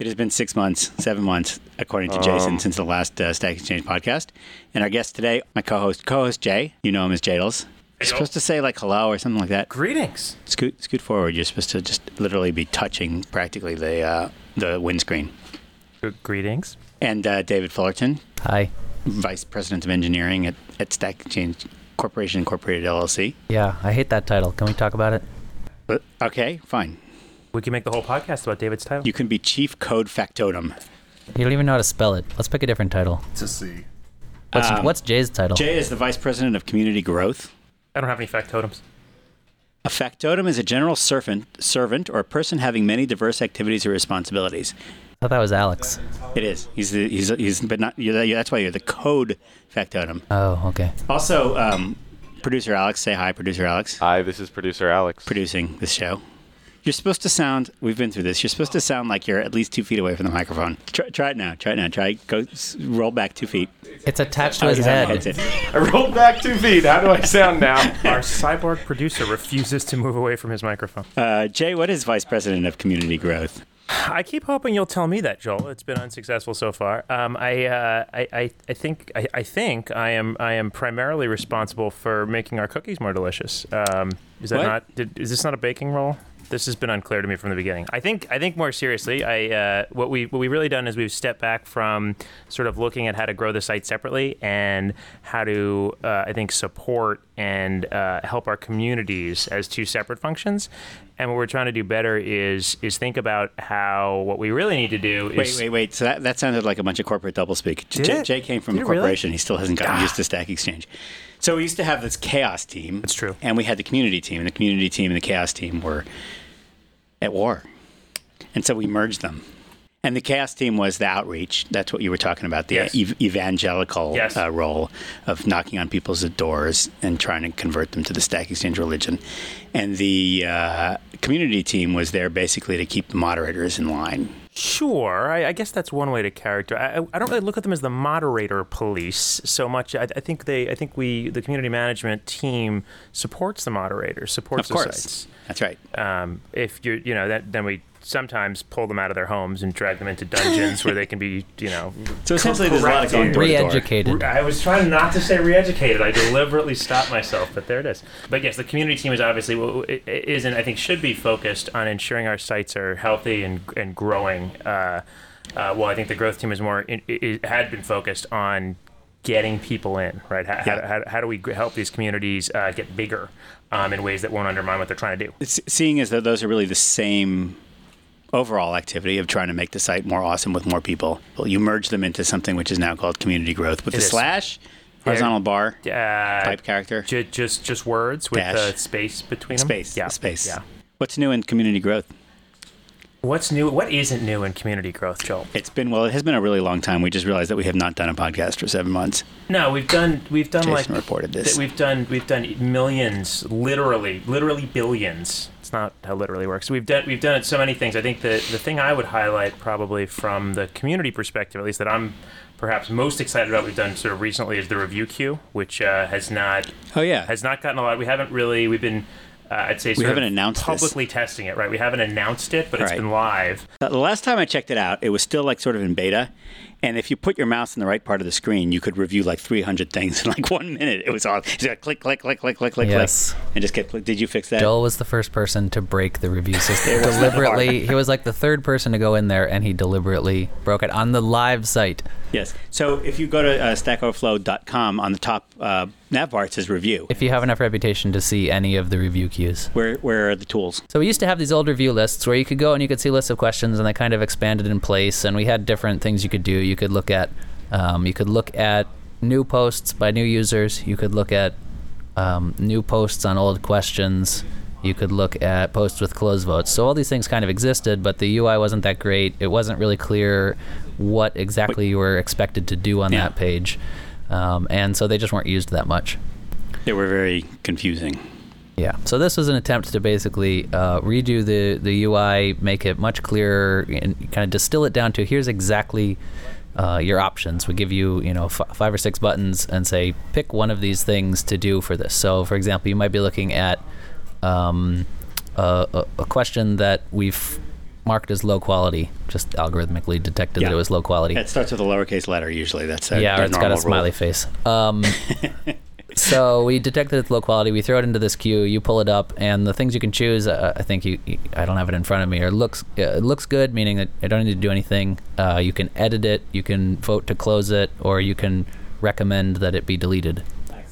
It has been six months, seven months, according to Jason, since the last uh, Stack Exchange podcast. And our guest today, my co-host, co-host Jay. You know him as Jaydles. You're supposed to say like hello or something like that. Greetings. Scoot, scoot forward. You're supposed to just literally be touching practically the uh, the windscreen. G- greetings. And uh, David Fullerton, Hi. Vice President of Engineering at, at Stack Exchange Corporation Incorporated LLC. Yeah, I hate that title. Can we talk about it? But, okay, fine. We can make the whole podcast about David's title. You can be Chief Code Factotum. You don't even know how to spell it. Let's pick a different title. to see. What's, Um, what's Jay's title? Jay is the Vice President of Community Growth. I don't have any factotums. A factotum is a general servant, servant or a person having many diverse activities or responsibilities. I thought that was Alex. It is. He's the, he's he's but not. You're, the- that's why you're the code factotum. Oh, okay. Also, um, producer Alex, say hi, producer Alex, Hi, this is producer Alex. producing this show. You're supposed to sound. We've been through this. You're supposed to sound like you're at least two feet away from the microphone. Try, try it now. Try it now. Try it. go roll back two feet. It's attached to Oh, his he's head. I rolled back two feet. How do I sound now? Our cyborg producer refuses to move away from his microphone. Uh, Jay, what is Vice President of Community Growth? I keep hoping you'll tell me that, Joel. It's been unsuccessful so far. Um, I, uh, I, I, I think, I, I think I am, I am primarily responsible for making our cookies more delicious. Um, is that What? not? Did, is this not a baking role? This has been unclear to me from the beginning. I think, I think more seriously, I, uh, what we, what we really done is we've stepped back from sort of looking at how to grow the site separately and how to, uh, I think, support and uh, help our communities as two separate functions. And what we're trying to do better is is think about how what we really need to do Wait, is wait, wait. So that, that sounded like a bunch of corporate doublespeak. Did Jay, came from Did a it really? corporation. He still hasn't gotten used to Stack Exchange. So we used to have this chaos team. That's true. And we had the community team. And the community team and the chaos team were at war. And so we merged them. And the chaos team was the outreach. That's what you were talking about, the Yes. ev- evangelical Yes. uh, role of knocking on people's doors and trying to convert them to the Stack Exchange religion. And the uh, community team was there basically to keep the moderators in line. Sure, I, I guess that's one way to character. I, I- don't really look at them as the moderator police so much. I, I think they, I think we, the community management team, supports the moderators, supports Of the course. sites. That's right. Um, if you're, you know, that, then we sometimes pull them out of their homes and drag them into dungeons where they can be, you know. So essentially, there's a lot of going corrected. door door. Re-educated. I was trying not to say re-educated. I deliberately stopped myself, but there it is. But yes, the community team is obviously well, it- it is and I think should be focused on ensuring our sites are healthy and and growing. Uh, uh, well, I think the growth team is more it, it had been focused on getting people in, right? How, Yeah. how, how, how do we help these communities uh, get bigger um, in ways that won't undermine what they're trying to do? S- seeing as though those are really the same overall activity of trying to make the site more awesome with more people. Well, you merge them into something which is now called community growth with It the is. slash, horizontal bar, Uh, type character, ju- just just words with Dash. the space between them. space, Yeah, space. Yeah. What's new in community growth? What's new? What isn't new in community growth, Joel? It's been well, it has been a really long time. We just realized that we have not done a podcast for seven months. No, we've done we've done Jason like reported this. we've done we've done millions, literally, literally billions. It's not how literally works. We've done we've done it so many things. I think the the thing I would highlight probably from the community perspective, at least that I'm perhaps most excited about, we've done sort of recently is the review queue, which uh, has not Oh yeah, has not gotten a lot. We haven't really. We've been. Uh, I'd say sort haven't of announced this. publicly testing it, right? We haven't announced it, but it's Right. been live. The last time I checked it out, it was still like sort of in beta. And if you put your mouse in the right part of the screen, you could review like 300 things in like one minute. It was all just like click, click, click, click, click, click, Yes. click, and just get. Click. Did you fix that? Joel was the first person to break the review system. deliberately, he was like the third person to go in there, and he deliberately broke it on the live site. Yes. So if you go to uh, StackOverflow.com on the top uh, nav bar, it says review. If you have enough reputation to see any of the review queues. Where where are the tools? So we used to have these old review lists where you could go and you could see lists of questions, and they kind of expanded in place. And we had different things you could do. You could look at, um, you could look at new posts by new users. You could look at um, new posts on old questions. You could look at posts with closed votes. So all these things kind of existed, but the UI wasn't that great. It wasn't really clear what exactly you were expected to do on Yeah. that page, um, and so they just weren't used that much. They were very confusing. Yeah. So this was an attempt to basically uh, redo the the UI, make it much clearer, and kind of distill it down to here's exactly uh, your options. We give you you know f- five or six buttons and say pick one of these things to do for this. So for example, you might be looking at um, a, a, a question that we've marked as low quality, just algorithmically detected that it was low quality. It starts with a lowercase letter usually. That's a, yeah, or it's got a normal rule. smiley face. Um, so we detect detected it's low quality. We throw it into this queue. You pull it up, and the things you can choose. Uh, I think you, you. I don't have it in front of me. Or looks. Uh, it looks good, meaning that I don't need to do anything. Uh, you can edit it. You can vote to close it, or you can recommend that it be deleted.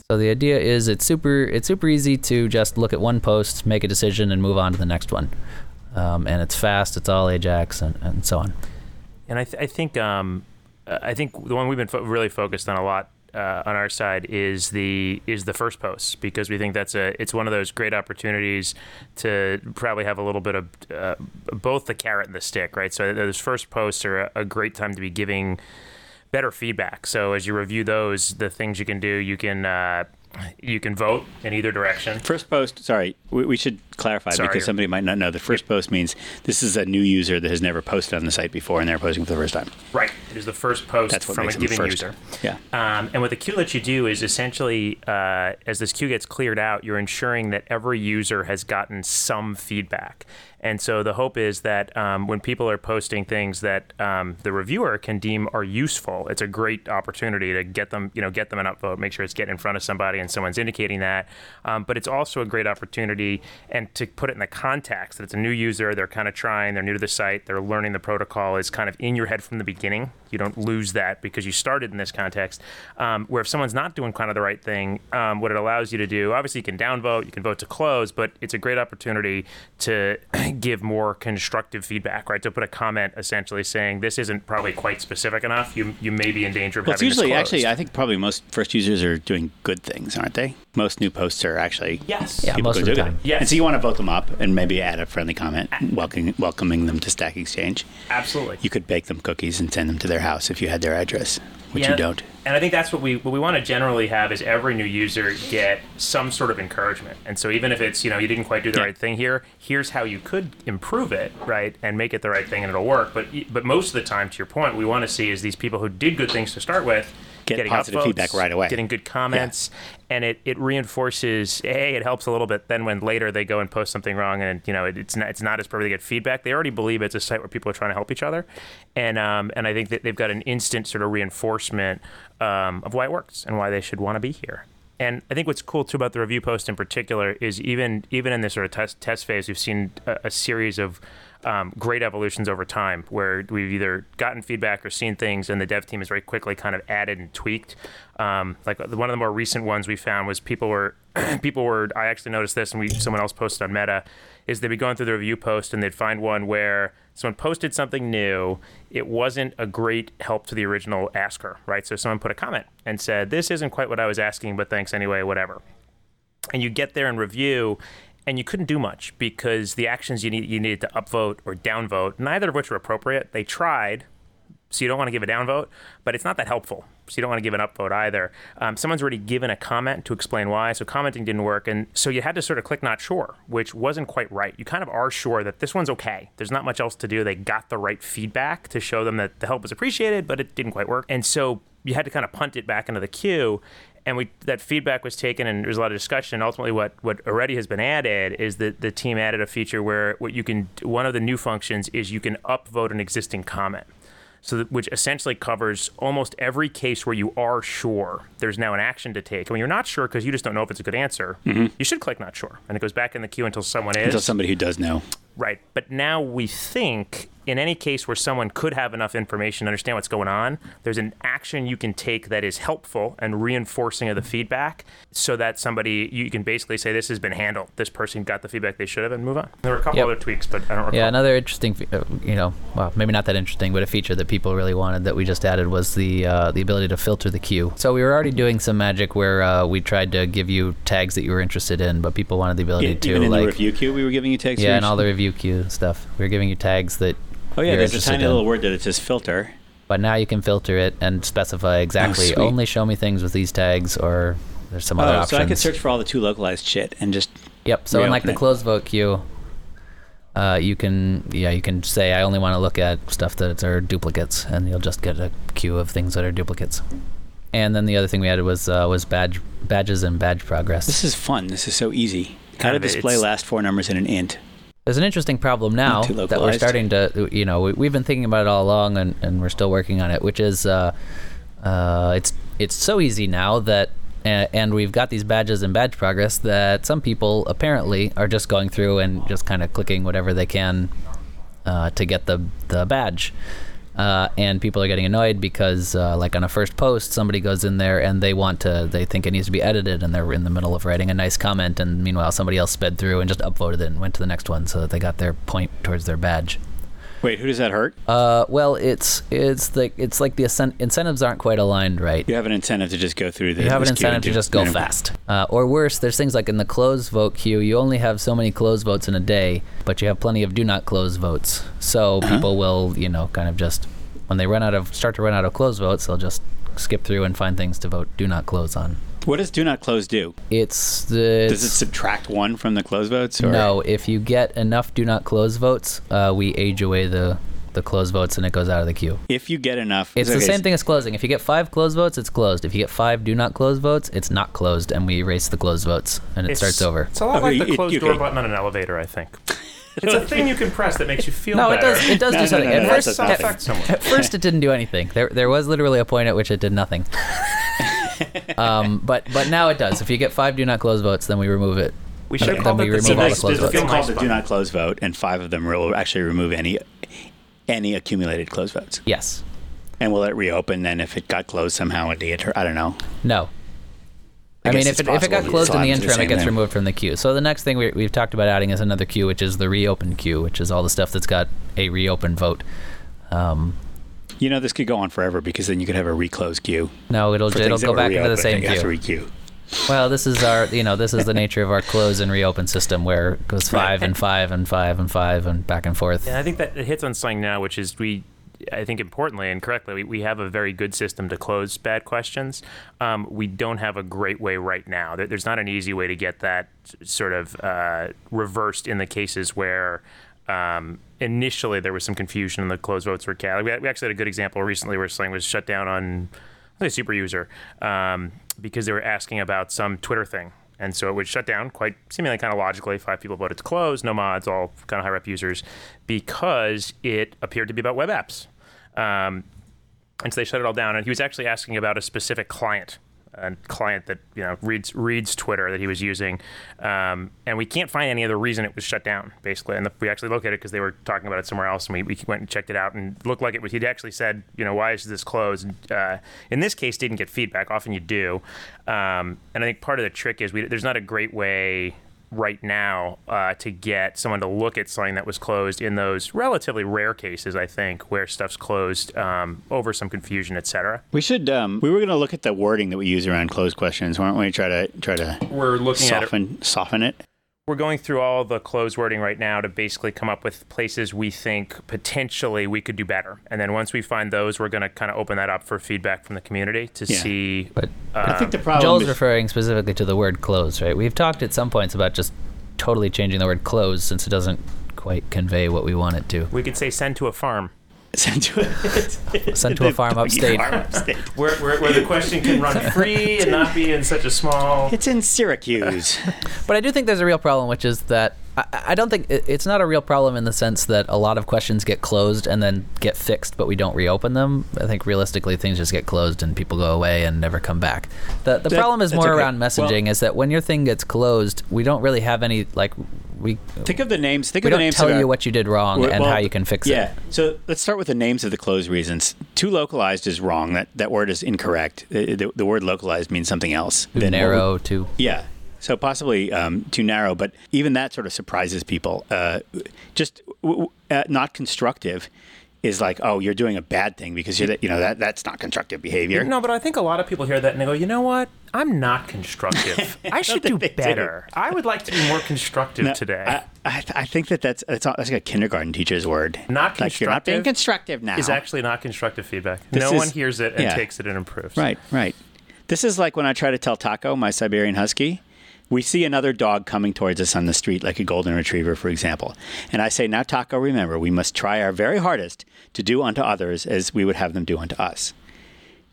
So the idea is it's super. It's super easy to just look at one post, make a decision, and move on to the next one. Um, and it's fast. It's all Ajax and, and so on. And I, th- I think um, I think the one we've been fo- really focused on a lot uh, on our side is the is the first post because we think that's a it's one of those great opportunities to probably have a little bit of uh, both the carrot and the stick, right? So those first posts are a, a great time to be giving better feedback. So as you review those, the things you can do, you can uh, you can vote in either direction. First post, sorry, we, we should clarify Sorry. because somebody might not know. The first post means this is a new user that has never posted on the site before and they're posting for the first time. Right. It is the first post That's what from a makes given first. user. Yeah. Um, and what the queue lets you do is essentially, uh, as this queue gets cleared out, you're ensuring that every user has gotten some feedback. And so the hope is that um, when people are posting things that um, the reviewer can deem are useful, it's a great opportunity to get them, you know, get them an upvote, make sure it's getting in front of somebody and someone's indicating that. Um, but it's also a great opportunity and to put it in the context that it's a new user, they're kind of trying, they're new to the site, they're learning the protocol, is kind of in your head from the beginning. You don't lose that because you started in this context. Um, where if someone's not doing kind of the right thing, um, what it allows you to do, obviously you can downvote, you can vote to close, but it's a great opportunity to give more constructive feedback, right? To put a comment essentially saying this isn't probably quite specific enough. You you may be in danger of Well, it's having this usually, actually, I think probably most first users are doing good things, aren't they? Most new posts are actually yes. Yeah. people most go of the do time. Yes. And so you want to vote them up and maybe add a friendly comment welcoming, welcoming them to Stack Exchange. Absolutely. You could bake them cookies and send them to their house if you had their address, which Yeah, you don't. And I think that's what we what we want to generally have is every new user get some sort of encouragement. And so even if it's you know you didn't quite do the Yeah. right thing here, here's how you could improve it, right, and make it the right thing, and it'll work. But but most of the time, to your point, we want to see is these people who did good things to start with. Get getting positive upvotes, feedback right away. getting good comments, and it, it reinforces. Hey, it helps a little bit. Then when later they go and post something wrong, and you know it, it's not it's not as perfect. They get feedback. They already believe it's a site where people are trying to help each other, and um, and I think that they've got an instant sort of reinforcement um, of why it works and why they should want to be here. And I think what's cool too about the review post in particular is even even in this sort of test test phase, we've seen a, a series of um, great evolutions over time where we've either gotten feedback or seen things, and the dev team has very quickly kind of added and tweaked. Um, like one of the more recent ones we found was people were people were. I actually noticed this, and we someone else posted on Meta, is they'd be going through the review post and they'd find one where someone posted something new. It wasn't a great help to the original asker, right? So someone put a comment and said, "This isn't quite what I was asking, but thanks anyway, whatever." and you get there and review and you couldn't do much because the actions you need you needed to upvote or downvote, neither of which were appropriate. They tried, so you don't want to give a downvote, but it's not that helpful. So you don't want to give an upvote either. Um, someone's already given a comment to explain why, so commenting didn't work, and so you had to sort of click not sure, which wasn't quite right. You kind of are sure that this one's okay. There's not much else to do. They got the right feedback to show them that the help was appreciated, but it didn't quite work, and so you had to kind of punt it back into the queue and we that feedback was taken and there was a lot of discussion. And ultimately what what already has been added is that the team added a feature where what you can one of the new functions is you can upvote an existing comment. So that, which essentially covers almost every case where you are sure there's now an action to take. And when you're not sure because you just don't know if it's a good answer mm-hmm. you should click not sure. And it goes back in the queue until someone is. Until somebody who does know. Right. But now we think in any case where someone could have enough information to understand what's going on, there's an action you can take that is helpful and reinforcing of the feedback so that somebody, you can basically say, this has been handled. This person got the feedback they should have and move on. There were a couple Yep. other tweaks, but I don't recall. Yeah, another interesting, uh, you know, well, maybe not that interesting, but a feature that people really wanted that we just added was the uh, the ability to filter the queue. So we were already doing some magic where uh, we tried to give you tags that you were interested in, but people wanted the ability Yeah, to even in like, the review queue, we were giving you tags. yeah, and all the review queue stuff. We were giving you tags that. Oh yeah, there's a tiny in. little word that it says filter. But now you can filter it and specify exactly sweet. only show me things with these tags, or there's some other Oh, options. so I could search for all the too localized shit and just Yep. So in like the it. closed vote queue, uh, you can yeah you can say I only want to look at stuff that are duplicates, and you'll just get a queue of things that are duplicates. And then the other thing we added was uh, was badge badges and badge progress. This is fun. This is so easy. How to display last four numbers in an int. There's an interesting problem now that we're starting to, you know, we, we've been thinking about it all along, and, and we're still working on it. Which is, uh, uh, it's it's so easy now that, uh, and we've got these badges and badge progress that some people apparently are just going through and just kind of clicking whatever they can uh, to get the the badge. Uh, and people are getting annoyed because, uh, like on a first post, somebody goes in there and they want to, they think it needs to be edited, and they're in the middle of writing a nice comment, and meanwhile somebody else sped through and just upvoted it and went to the next one, so that they got their point towards their badge. Wait, who does that hurt? Uh, well, it's it's like it's like the incen- incentives aren't quite aligned right. You have an incentive to just go through the. You have an incentive to just go anyway. fast. Uh, or worse, there's things like in the close vote queue, you only have so many close votes in a day, but you have plenty of do not close votes. So Uh-huh. people will, you know, kind of just when they run out of start to run out of close votes, they'll just skip through and find things to vote do not close on. What does do not close do? It's the Does it subtract one from the close votes? Or? no. If you get enough do not close votes, uh, we age away the the close votes and it goes out of the queue. If you get enough, It's the same thing as closing. If you get five close votes, it's closed. If you get five do not close votes, it's not closed, and we erase the closed votes, and it It's- starts over. It's a lot Okay, like the it- closed okay. door button on an elevator, I think. It's a thing you can press that makes you feel No, it does. It does No, do no, something. no, at no, first, that at, someone. at first, it didn't do anything. There, there was literally a point at which it did nothing. um, but but now it does. If you get five do not close votes, then we remove it. We should have called we it the So all the close there's votes. thing called nice the do not close vote, and five of them will actually remove any any accumulated close votes. Yes. And will it reopen then if it got closed somehow at the inter? I don't know. No. I, I mean, if it, if it got closed in the it's the interim, it gets removed from the queue. So the next thing we, we've talked about adding is another queue, which is the reopen queue, which is all the stuff that's got a reopen vote. Um, You know, this could go on forever because then you could have a reclose queue. no, it'll For it'll go back into the same they have to queue. re-queue. Well, this is our, you know, this is the nature of our close and reopen system, where it goes five and five and five and five and back and forth. And I think that it hits on something now, which is we, I think importantly and correctly, we, we have a very good system to close bad questions. Um, we don't have a great way right now. There, there's not an easy way to get that sort of uh, reversed in the cases where. Um, initially, there was some confusion and the closed votes were cast. We, actually had a good example recently where something was shut down on think super user um, because they were asking about some Twitter thing. And so it would shut down quite seemingly kind of logically. Five people voted to close, no mods, all kind of high rep users, because it appeared to be about web apps. Um, and so they shut it all down. And he was actually asking about a specific client, a client that you know reads reads Twitter that he was using, um, and we can't find any other reason it was shut down. Basically, and the, we actually looked at it because they were talking about it somewhere else, and we, we went and checked it out, and looked like it was. He'd actually said, you know, why is this closed? Uh, in this case, didn't get feedback. Often you do, um, and I think part of the trick is we, there's not a great way right now uh, to get someone to look at something that was closed in those relatively rare cases, I think, where stuff's closed um, over some confusion, etc. We should. Um, we were going to look at the wording that we use around closed questions, weren't we? Try to try to We're looking at it. soften soften it. We're going through all the close wording right now to basically come up with places we think potentially we could do better. And then once we find those, we're going to kind of open that up for feedback from the community to Yeah. see. But uh, I think the problem Joel's is referring specifically to the word close, right? We've talked at some points about just totally changing the word close since it doesn't quite convey what we want it to. We could say send to a farm. Sent to a, Sent to a farm upstate. Farm upstate. Where, where, where the question can run free and not be in such a small. It's in Syracuse. But I do think there's a real problem, which is that I, I don't think it, it's not a real problem in the sense that a lot of questions get closed and then get fixed, but we don't reopen them. I think realistically, things just get closed and people go away and never come back. The the That- problem is more okay. around messaging. is that when your thing gets closed, we don't really have any like we think of the names. Think we of the don't names. tell our- you what you did wrong Well, and how you can fix yeah. it. Yeah. So let's start with the names of the closed reasons. Too localized is wrong. That that word is incorrect. The, the, the word localized means something else. Too than what we- narrow, too. Yeah. So possibly um, too narrow, but even that sort of surprises people. Uh, just w- w- uh, not constructive is like, oh, you're doing a bad thing because you're, the, you know, that that's not constructive behavior. No, but I think a lot of people hear that and they go, you know what? I'm not constructive. I should do they do. better. I would like to be more constructive No, today. I, I, I think that that's that's, that's like a kindergarten teacher's word. Not like you're not being constructive constructive now. is actually not constructive feedback. This no is- one hears it and yeah. takes it and improves. Right, right. This is like when I try to tell Taco, my Siberian Husky, we see another dog coming towards us on the street, like a golden retriever, for example. And I say, Now, Taco, remember, we must try our very hardest to do unto others as we would have them do unto us.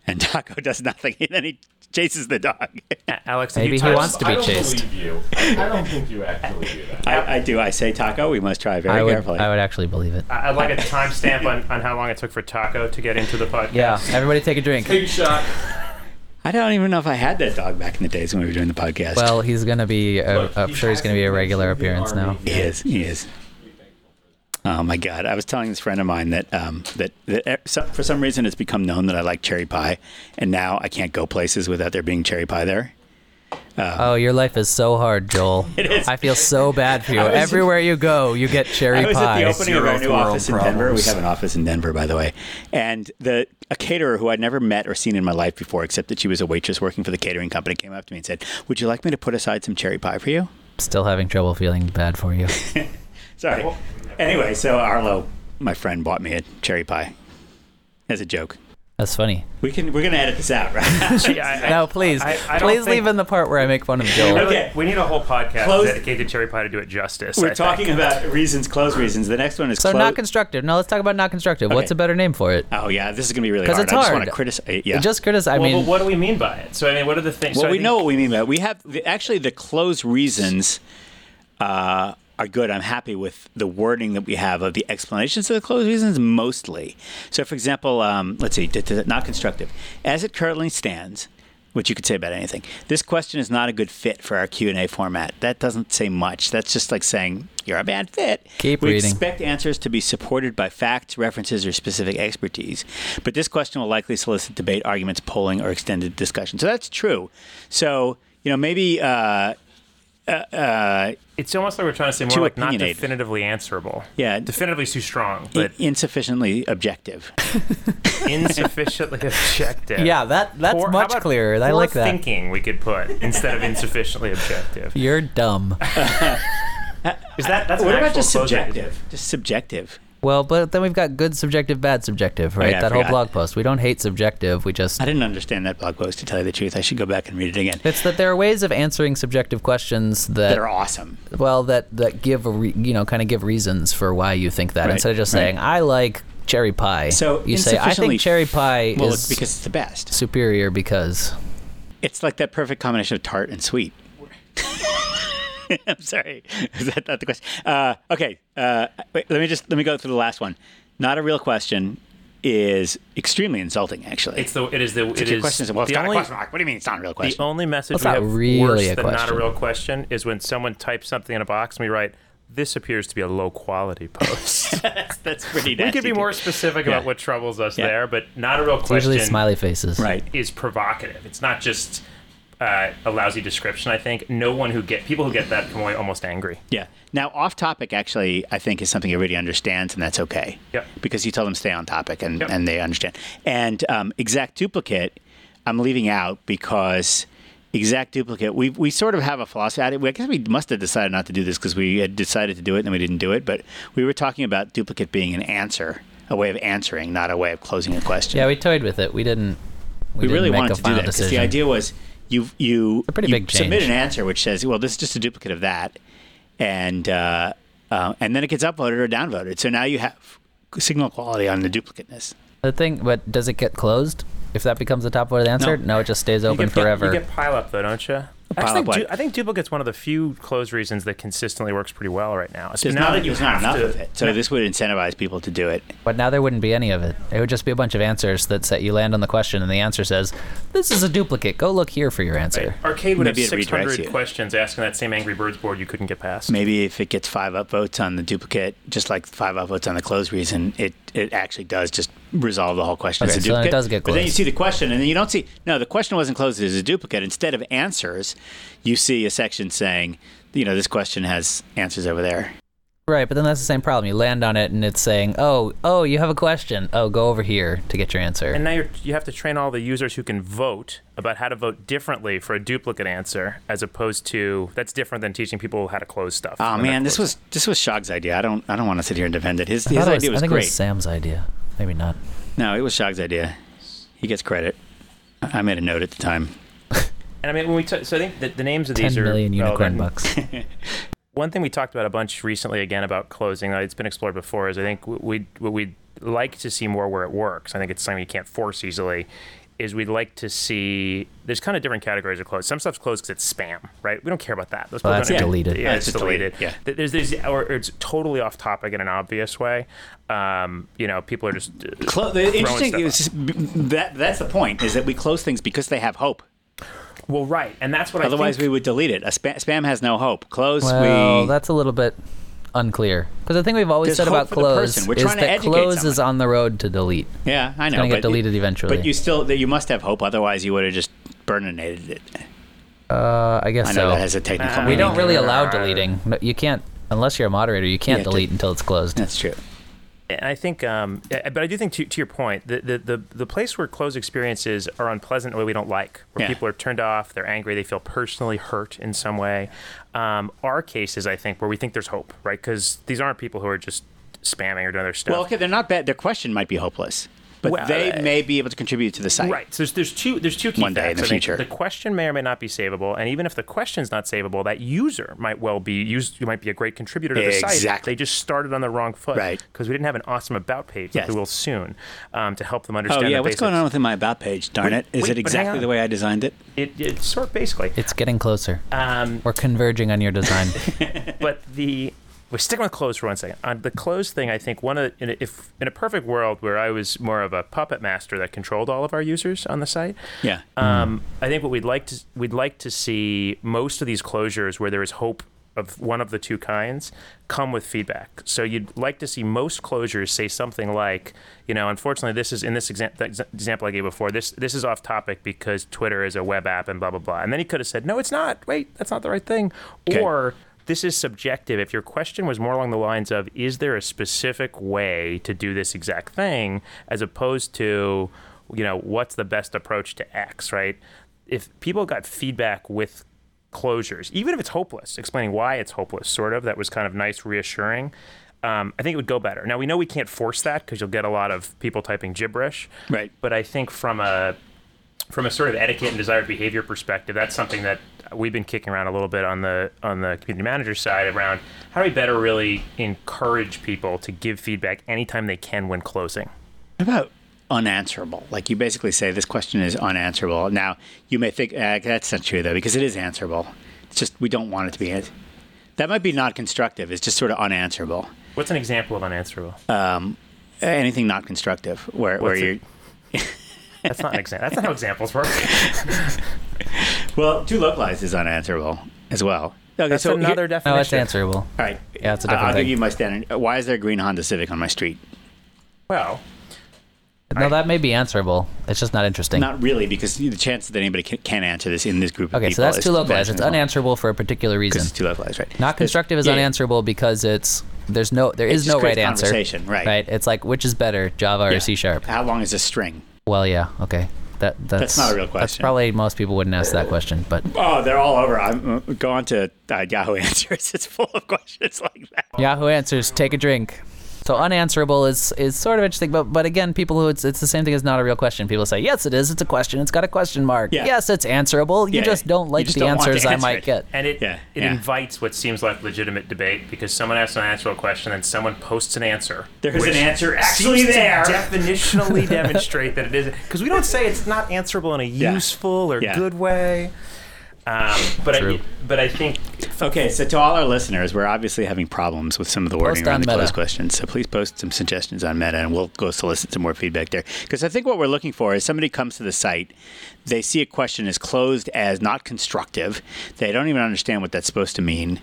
and Taco does nothing, and then he chases the dog. A- Alex, Maybe you he touch- wants to be I don't chased. believe you. I don't think you actually do that. I, I do. I say Taco. We must try very I would, carefully. I would actually believe it. I- I'd like a timestamp on, on how long it took for Taco to get into the podcast. Yeah, everybody take a drink. Take a shot. I don't even know if I had that dog back in the days when we were doing the podcast. Well, he's gonna be. Uh, Look, I'm he sure he's gonna be a regular appearance now. he is. He is. Oh my God! I was telling this friend of mine that um, that, that eh, for some reason it's become known that I like cherry pie, and now I can't go places without there being cherry pie there. Uh-huh. Oh, your life is so hard, Joel. It is. I feel so bad for you. I was- Everywhere you go, you get cherry I was pie. at the opening of our new Zero world office in Denver. We have an office in Denver, by the way, and the a caterer who I'd never met or seen in my life before, except that she was a waitress working for the catering company, came up to me and said, "Would you like me to put aside some cherry pie for you?" Still having trouble feeling bad for you. Sorry. Anyway, so Arlo, my friend, bought me a cherry pie as a joke. That's funny. We can we're gonna edit this out, right? Gee, I- I- No, please, I- I please leave in the part where I make fun of Joel. Okay. We need a whole podcast Close- dedicated to cherry pie to do it justice. We're I talking think. about reasons, close reasons. The next one is closed. So clo- not constructive. No, let's talk about not constructive. What's a better name for it? Oh yeah, this is gonna be really 'Cause hard. it's I just hard. want to criticize. Yeah. Just criticize. I well, mean, but what do we mean by it? So I mean, what are the things? well, so we think- know what we mean by it. We have the, actually the closed reasons uh, are good. I'm happy with the wording that we have of the explanations of the closed reasons mostly. So, for example, um, let's see, not constructive. As it currently stands, which you could say about anything, this question is not a good fit for our Q and A format. That doesn't say much. That's just like saying you're a bad fit. Keep we reading. expect answers to be supported by facts, references, or specific expertise. But this question will likely solicit debate, arguments, polling, or extended discussion. So that's true. So you know maybe. Uh, uh, uh, It's almost like we're trying to say more like not definitively answerable. Yeah. definitively is too strong, i- but insufficiently objective. insufficiently objective. yeah, that that's Poor- much clearer. I like that. Thinking we could put instead of insufficiently objective. You're dumb. Is that that's an what about just closing? subjective? Just subjective. Well, but then we've got good subjective, bad subjective, oh, right? yeah, that whole blog post. We don't hate subjective. We just I didn't understand that blog post to tell you the truth. I should go back and read it again. it's that there are ways of answering subjective questions that, That are awesome. well that that give a re, you know kind of give reasons for why you think that Right, instead of just right. saying I like cherry pie. So you say I think cherry pie Well, is because it's the best. superior because It's like that perfect combination of tart and sweet. I'm sorry. Is that not the question? Uh, okay. Uh, wait, let me just let me go through the last one. Not a real question is extremely insulting. Actually, It's the it is the It's it a question. Well, it's the not only a question mark. What do you mean it's not a real question? the only message That's we not have really worse a than not a real question is when someone types something in a box and we write this appears to be a low quality post. that's, that's pretty. Nasty we could be too. more specific Yeah. about what troubles us Yeah. there, but not a real it's question. usually smiley faces. Right. is provocative. It's not just uh, a lousy description. I think no one who get people who get that come away almost angry. Yeah. Now, off topic actually, I think is something everybody understands, and that's okay. Yep. Because you tell them stay on topic, and, Yep. and they understand. And um, exact duplicate, I'm leaving out because exact duplicate, we we sort of have a philosophy. I I guess we must have decided not to do this because we had decided to do it and then we didn't do it. But we were talking about duplicate being an answer, a way of answering, not a way of closing a question. Yeah, we toyed with it. We didn't. We, we didn't really make wanted a to do that because the idea was you you, a pretty you big submit an answer which says, well, this is just a duplicate of that, and uh, uh, and then it gets upvoted or downvoted. So now you have signal quality on the duplicateness. The thing, but does it get closed if that becomes the top voted answer? No. No, it just stays You open get, forever. You get pile up though, don't you? I actually up think, what? du- I think duplicate's one of the few closed reasons that consistently works pretty well right now. There's now not, that you there's not have enough to, of it. So this would incentivize people to do it. But now there wouldn't be any of it. It would just be a bunch of answers that say you land on the question and the answer says, "This is a duplicate. Go look here for your answer." Arqade would Maybe have 600 questions asking that same Angry Birds board you couldn't get past. Maybe if it gets five upvotes on the duplicate, just like five upvotes on the closed reason, it, it actually does just resolve the whole question Okay, as a so then it does get But then you see the question, and then you don't see no. The question wasn't closed as a duplicate. Instead of answers, you see a section saying, you know, this question has answers over there. Right, but then that's the same problem. You land on it and it's saying, "Oh, oh, you have a question. Oh, go over here to get your answer." And now you're, you have to train all the users who can vote about how to vote differently for a duplicate answer, as opposed to that's different than teaching people how to close stuff. Oh man, this was this was Shog's idea. I don't I don't want to sit here and defend it. His I his idea was, I think great. it was Sam's idea. Maybe not. no, it was Shog's idea. He gets credit. I I made a note at the time. And I mean, when we t- so I think that the names of Ten these are million unicorn relevant. bucks. One thing we talked about a bunch recently again about closing, uh, it's been explored before, is I think we what we'd like to see more where it works. I think it's something you can't force easily. is we'd like to see there's kind of different categories of closed. Some stuff's closed because it's spam, right? We don't care about that. Those Well, people that's don't- deleted. Yeah, Yeah, it's it's deleted. deleted, yeah. There's, there's or it's totally off topic in an obvious way. Um, you know, people are just uh, Clo- interesting stuff is just, that that's the point is that we close things because they have hope. Well, right, and that's what Otherwise, I think. Otherwise, we would delete it. A spam, spam has no hope. Close. Well, we that's a little bit unclear. Because the thing we've always There's said about for the close person. Is that educate close is on the road to delete. yeah, I know. It's gonna get but- deleted eventually. But you still that you must have hope. Otherwise, you would have just burninated it. Uh, I guess I know so. that has a technical. Uh, we don't really allow deleting. No, You can't unless you're a moderator. You can't have to- delete until it's closed. That's true. And I think, um, but I do think to, to your point, the, the, the, the place where closed experiences are unpleasant in a way we don't like, where Yeah. people are turned off, they're angry, they feel personally hurt in some way, um, are cases, I think, where we think there's hope, right? Because these aren't people who are just spamming or doing their stuff. Well, okay, they're not bad. Their question might be hopeless, but Well, they uh, may be able to contribute to the site. Right. So there's, there's two there's two key One day in the I think future. The question may or may not be savable, and even if the question's not savable, that user might well be used. You might be a great contributor to the site. Exactly. They just started on the wrong foot, Right. Because we didn't have an awesome about page, Yes. we will soon, um, to help them understand. Oh understand. yeah, the what's basics. going on within my about page? Darn Wait, it! Is wait, it exactly the way I designed it? It, it's sort of basically. It's getting closer. Um, We're converging on your design. but the we're sticking with closed for one second. On the closed thing, I think one of the, in a, if in a perfect world where I was more of a puppet master that controlled all of our users on the site, Yeah. um, I think what we'd like to we'd like to see most of these closures where there is hope of one of the two kinds come with feedback. So you'd like to see most closures say something like, you know, unfortunately, this is in this exam- the ex- example I gave before. This this is off topic because Twitter is a web app and blah blah blah. And then he could have said, no, it's not. Wait, that's not the right thing. Okay. Or this is subjective. If your question was more along the lines of, is there a specific way to do this exact thing, as opposed to, you know, what's the best approach to X, right? If people got feedback with closures, even if it's hopeless, explaining why it's hopeless, sort of, that was kind of nice, reassuring. Um, I think it would go better. Now we know we can't force that because you'll get a lot of people typing gibberish. Right. But I think from a from a sort of etiquette and desired behavior perspective, that's something that we've been kicking around a little bit on the on the community manager side around how do we better really encourage people to give feedback anytime they can when closing. What about unanswerable? Like you basically say this question is unanswerable. Now you may think uh, that's not true though because it is answerable. It's just we don't want it to be. It. That might be not constructive. It's just sort of unanswerable. What's an example of unanswerable? Anything not constructive where where you That's not an example. That's not how examples work. well, too localized is unanswerable as well. Okay, That's so another here- definition. no, it's answerable. All right. Yeah, it's a different I'll thing. give you my standard. Uh, Why is there a green Honda Civic on my street? Well, No, that may be answerable. It's just not interesting. Not really, because the chances that anybody can, can answer this in this group of okay, people so that's is too localized. It's unanswerable for a particular reason. Because it's too localized, right? Not constructive is Yeah, yeah. unanswerable because it's there's no there It is just no right creates answer. right. Right. It's like which is better, Java or C sharp? How long is a string? Well, yeah. Okay. That that's, not a real That's question. probably most people wouldn't ask that question, but Oh, they're all over. I'm going to uh, Yahoo Answers. It's full of questions like that. Yahoo Answers, take a drink. So unanswerable is is sort of interesting, but but again, people who it's it's the same thing as not a real question. People say yes, it is. It's a question. It's got a question mark. Yeah. Yes, it's answerable. You Yeah, just don't like just the don't want to answers I might it. get. and it Yeah, it yeah. invites what seems like legitimate debate because someone asks an answerable question and someone posts an answer. There is an answer actually seems to there. definitionally demonstrate that it is because we don't say it's not answerable in a Yeah. useful or Yeah. good way. Um, but I, but I think Okay, so to all our listeners, we're obviously having problems with some of the wording Post around the Meta. closed questions. So please post some suggestions on Meta, and we'll go solicit some more feedback there. Because I think what we're looking for is somebody comes to the site, they see a question is closed as not constructive, they don't even understand what that's supposed to mean.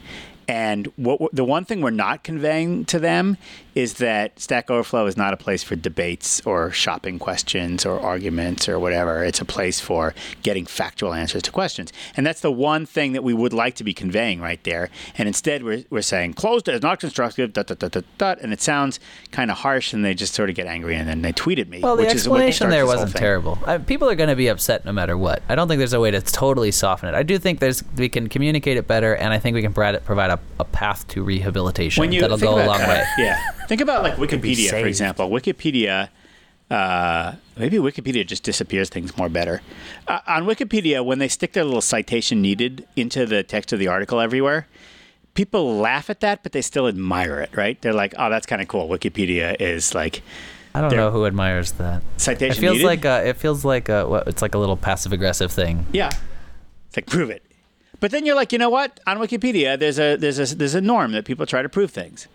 And what the one thing we're not conveying to them is that Stack Overflow is not a place for debates or shopping questions or arguments or whatever. It's a place for getting factual answers to questions. And that's the one thing that we would like to be conveying right there. And instead, we're, we're saying closed as not constructive, dot, dot, dot, dot, dot. And it sounds kind of harsh, and they just sort of get angry and then they tweet at me. Well, the which is explanation there wasn't terrible. I, people are going to be upset no matter what. I don't think there's a way to totally soften it. I do think there's we can communicate it better, and I think we can provide, provide a, a path to rehabilitation when you that'll go a about- long way. Yeah, think about like Wikipedia, for example. Wikipedia, uh, maybe Wikipedia just disappears things more better. Uh, on Wikipedia, when they stick their little citation needed into the text of the article everywhere, people laugh at that, but they still admire it, right? They're like, "Oh, that's kind of cool." Wikipedia is like I don't know who admires that. Citation It feels needed. like a, it feels like a, it's like a little passive aggressive thing. yeah, it's like prove it. But then you're like, you know what? On Wikipedia, there's a there's a there's a norm that people try to prove things.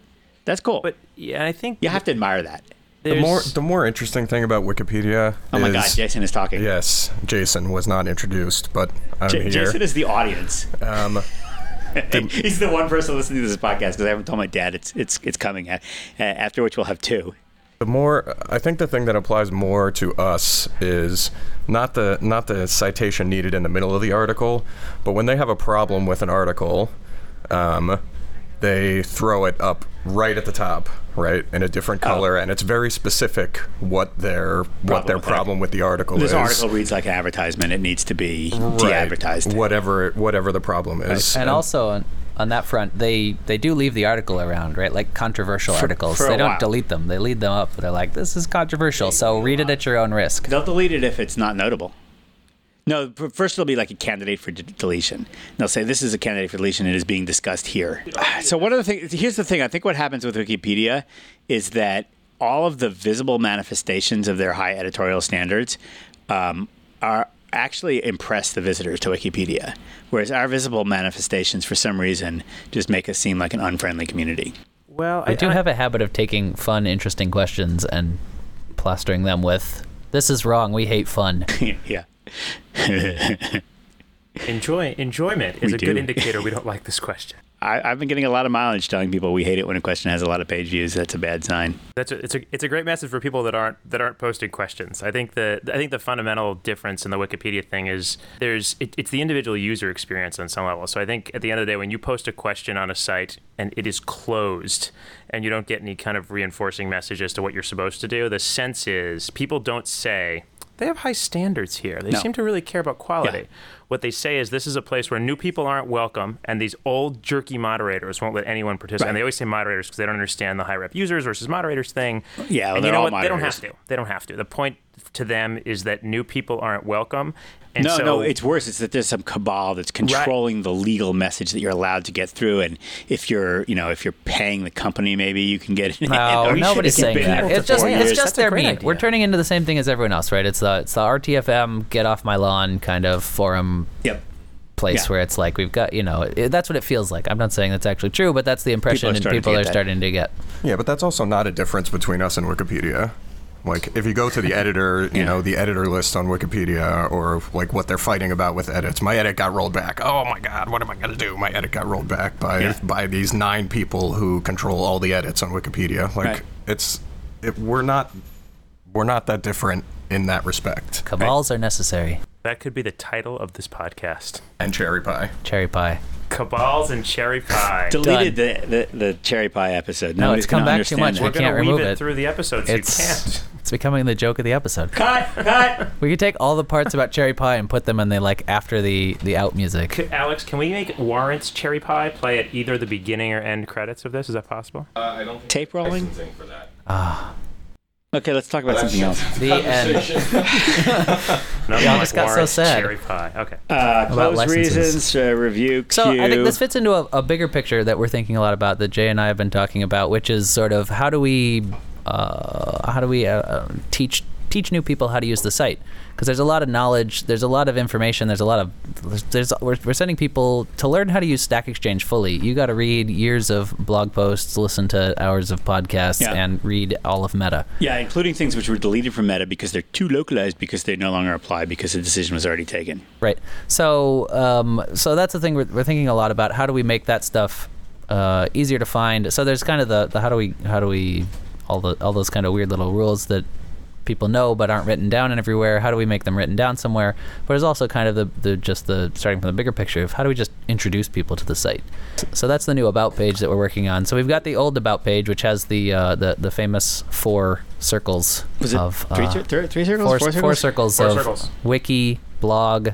That's cool. But yeah, I think you have to admire that. The more the more interesting thing about Wikipedia Oh my is God, Jason is talking. yes, Jason was not introduced, but I'm J- here. Jason is the audience. um, He's the one person listening to this podcast because I haven't told my dad it's it's it's coming. Uh, after which we'll have two. The more I think the thing that applies more to us is not the not the citation needed in the middle of the article, but when they have a problem with an article, um, they throw it up right at the top, right, in a different color, and it's very specific what their what their with that. problem with the article This is. This article reads like an advertisement. It needs to be Right. de-advertised. Whatever whatever the problem is. And also on, on that front, they they do leave the article around, right? Like controversial articles. for they don't while. delete them. They lead them up. They're like, this is controversial, so read it at your own risk. They'll delete it if it's not notable. No, first it'll be like a candidate for d- deletion. They'll say this is a candidate for deletion. It is being discussed here. So one of the things here's the thing. I think what happens with Wikipedia is that all of the visible manifestations of their high editorial standards um, are actually impress the visitors to Wikipedia, whereas our visible manifestations, for some reason, just make us seem like an unfriendly community. well, I do have a habit of taking fun, interesting questions and plastering them with, "This is wrong. We hate fun." yeah. enjoy enjoyment is We a do. good indicator we don't like this question. I, I've been getting a lot of mileage telling people we hate it when a question has a lot of page views. That's a bad sign. That's a, it's a it's a great message for people that aren't that aren't posting questions. I think the I think the fundamental difference in the Wikipedia thing is there's it, it's the individual user experience on some level. So I think at the end of the day, when you post a question on a site and it is closed and you don't get any kind of reinforcing message as to what you're supposed to do, the sense is people don't say they have high standards here. They No. seem to really care about quality. Yeah. What they say is this is a place where new people aren't welcome, and these old jerky moderators won't let anyone participate. Right. And they always say moderators because they don't understand the high rep users versus moderators thing. Yeah, well, and you know all what? They don't have to. They don't have to. The point to them is that new people aren't welcome. And no, so, no, it's worse. It's that there's some cabal that's controlling the legal message that you're allowed to get through, and if you're, you know, if you're paying the company, maybe you can get it. in, No, nobody's should've saying been that. It's just it's just their great meat. idea. We're turning into the same thing as everyone else, right? It's the it's the RTFM get off my lawn kind of forum Yep. place Yeah. where it's like we've got you know it, that's what it feels like. I'm not saying that's actually true, but that's the impression are and starting to people get are starting to get. Yeah, but that's also not a difference between us and Wikipedia. Like, if you go to the editor, you Yeah. know, the editor list on Wikipedia, or like what they're fighting about with edits. My edit got rolled back. Oh my God, what am I going to do? My edit got rolled back by Yeah. by these nine people who control all the edits on Wikipedia. Like, Right. it's it, we're not we're not that different in that respect. Cabals are necessary. that could be the title of this podcast: And cherry pie. Cherry pie. Cabals and cherry pie. Deleted the, the the cherry pie episode. No, Nobody's it's come gonna back too much. that. We We're gonna weave it, it. through the episodes. It's you can't. It's becoming the joke of the episode. Cut, cut. We could take all the parts about cherry pie and put them in the like after the the out music. C- Alex, can we make Warrant's cherry pie play at either the beginning or end credits of this? Is that possible? Uh, I don't think Tape rolling? licensing for that. Okay, let's talk about something else. The end. No, Yeah, I just got so sad. Cherry pie. Okay. Uh, About close reasons, uh, review. Q. So I think this fits into a, a bigger picture that we're thinking a lot about that Jay and I have been talking about, which is sort of how do we uh, how do we uh, teach teach new people how to use the site because there's a lot of knowledge, there's a lot of information, there's a lot of there's, there's we're, we're sending people to learn how to use Stack Exchange fully. You got to read years of blog posts, listen to hours of podcasts, Yeah. and read all of Meta. Yeah, including things which were deleted from Meta because they're too localized because they no longer apply because the decision was already taken. Right. So, um, so that's the thing we're, we're thinking a lot about. How do we make that stuff uh, easier to find? So there's kind of the, the how do we how do we all the all those kind of weird little rules that people know but aren't written down and everywhere. How do we make them written down somewhere? But it's also kind of the, the just the starting from the bigger picture of how do we just introduce people to the site. So that's the new about page that we're working on. So we've got the old about page, which has the uh, the the famous four circles Was it of three, uh, cir- thir- three circles? four, four circles? four circles Four of circles. wiki, blog,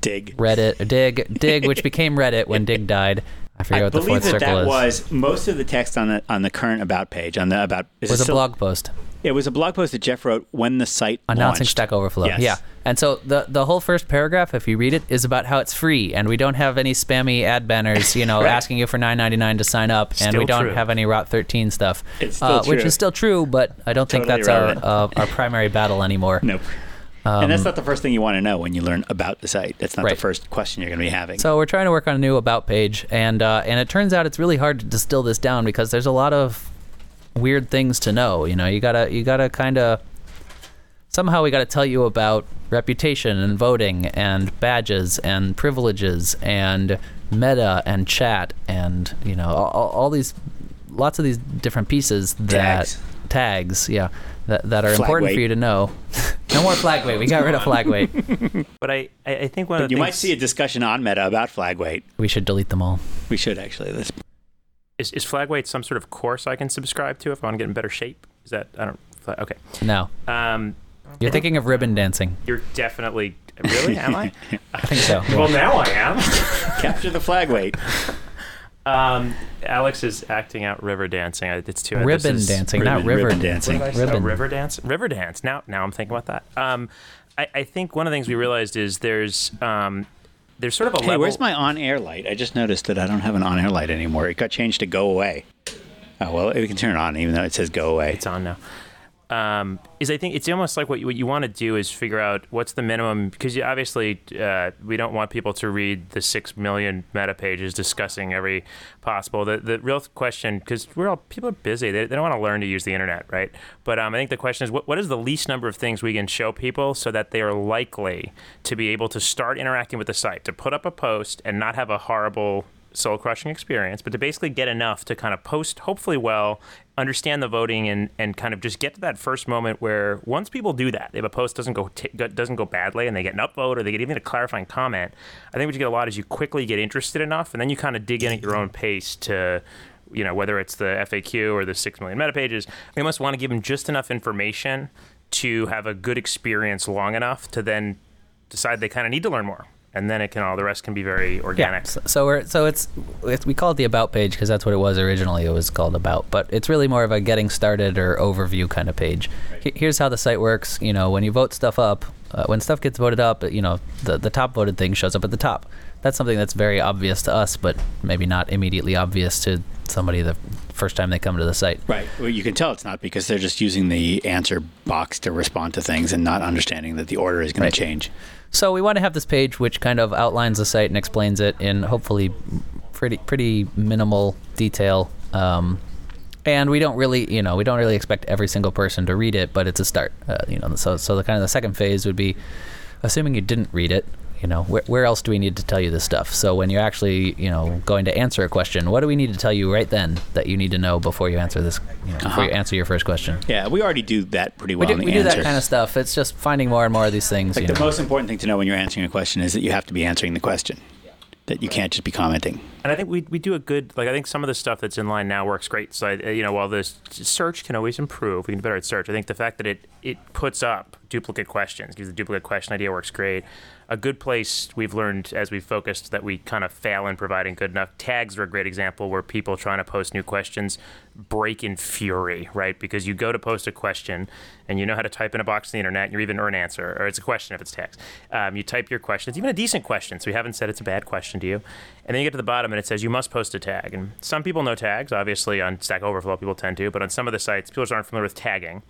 Digg. Reddit, Digg, Digg, which became Reddit when Digg died. I forget I what the believe fourth that circle that is. was most of the text on the on the current about page on the about is was it a still, blog post. It was a blog post that Jeff wrote when the site announcing launched. Stack Overflow. Yes. Yeah. And so the the whole first paragraph, if you read it, is about how it's free and we don't have any spammy ad banners, you know, Right. asking you for nine ninety nine to sign up, and we don't true. have any ROT13 stuff, It's still uh, which is still true, but I don't think Totally that's our uh, our primary battle anymore. Nope. And that's not the first thing you want to know when you learn about the site. That's not the Um, first question you're going to be having. So we're trying to work on a new about page, and uh, and it turns out it's really hard to distill this down because there's a lot of weird things to know. You know, you gotta you gotta kind of somehow we gotta tell you about reputation and voting and badges and privileges and meta and chat and you know all, all- all these lots of these different pieces that Tags. Tags yeah that, that are Flag important weight. for you to know. no more flag weight. We got rid of flag weight. But I, I I think one of the you things might see a discussion on Meta about flag weight. We should delete them all. We should actually. This is, is flag weight some sort of course I can subscribe to if I want to get in better shape? Is that I don't fla- okay. No, Um, you're thinking of ribbon dancing. you're definitely really am I? I think so. well, now I am. capture the flag weight. Um, Alex is acting out river dancing. It's too ribbon dancing, not river ribbon dancing. dancing. Oh, river dance. River dance. Now, now I'm thinking about that. Um, I, I think one of the things we realized is there's um, there's sort of a Hey, level. where's my on-air light? I just noticed that I don't have an on-air light anymore. It got changed to go away. Oh well, we can turn it on even though it says go away. It's on now. Um, is I think it's almost like what you, what you want to do is figure out what's the minimum because you, obviously uh, we don't want people to read the six million meta pages discussing every possible. The the real question because we're all people are busy they, they don't want to learn to use the internet right. But um, I think the question is what what is the least number of things we can show people so that they are likely to be able to start interacting with the site to put up a post and not have a horrible soul crushing experience, but to basically get enough to kind of post hopefully well, understand the voting, and, and kind of just get to that first moment where once people do that, if a post doesn't go t- doesn't go badly and they get an upvote or they get even a clarifying comment, I think what you get a lot is you quickly get interested enough, and then you kind of dig in at your own pace to. You know, whether it's the FAQ or the six million meta pages, we must want to give them just enough information to have a good experience long enough to then decide they kind of need to learn more, and then it can all the rest can be very organic. Yeah. So, so we're so it's, it's we call it the about page because that's what it was originally. It was called about, but it's really more of a getting started or overview kind of page. He- Here's how the site works. You know, when you vote stuff up, uh, when stuff gets voted up, you know, the the top voted thing shows up at the top. That's something that's very obvious to us, but maybe not immediately obvious to somebody the first time they come to the site. Right. Well, you can tell it's not because they're just using the answer box to respond to things and not understanding that the order is going Right. to change. So we want to have this page which kind of outlines the site and explains it in hopefully pretty pretty minimal detail. Um, and we don't really, you know, we don't really expect every single person to read it, but it's a start. Uh, you know, so so the kind of the second phase would be, assuming you didn't read it. You know, where, where else do we need to tell you this stuff? So when you're actually, you know, going to answer a question, what do we need to tell you right then that you need to know before you answer this? You know, before you uh-huh. answer your first question. Yeah, we already do that pretty We well do, in the we do that kind of stuff. It's just finding more and more of these things. like you the know. most important thing to know when you're answering a question is that you have to be answering the question. That you can't just be commenting. And I think we, we do a good like I think some of the stuff that's in line now works great. So I, you know while the search can always improve, we can do better at search. I think the fact that it it puts up duplicate questions, gives the duplicate question idea works great. A good place we've learned as we've focused that we kind of fail in providing good enough tags are a great example where people trying to post new questions break in fury, right? Because you go to post a question and you know how to type in a box on the internet, and you're even or an answer, or it's a question if it's text. Um, you type your question. It's even a decent question, so we haven't said it's a bad question to you. And then you get to the bottom and it says you must post a tag. And some people know tags, obviously on Stack Overflow people tend to, but on some of the sites, people aren't familiar with tagging.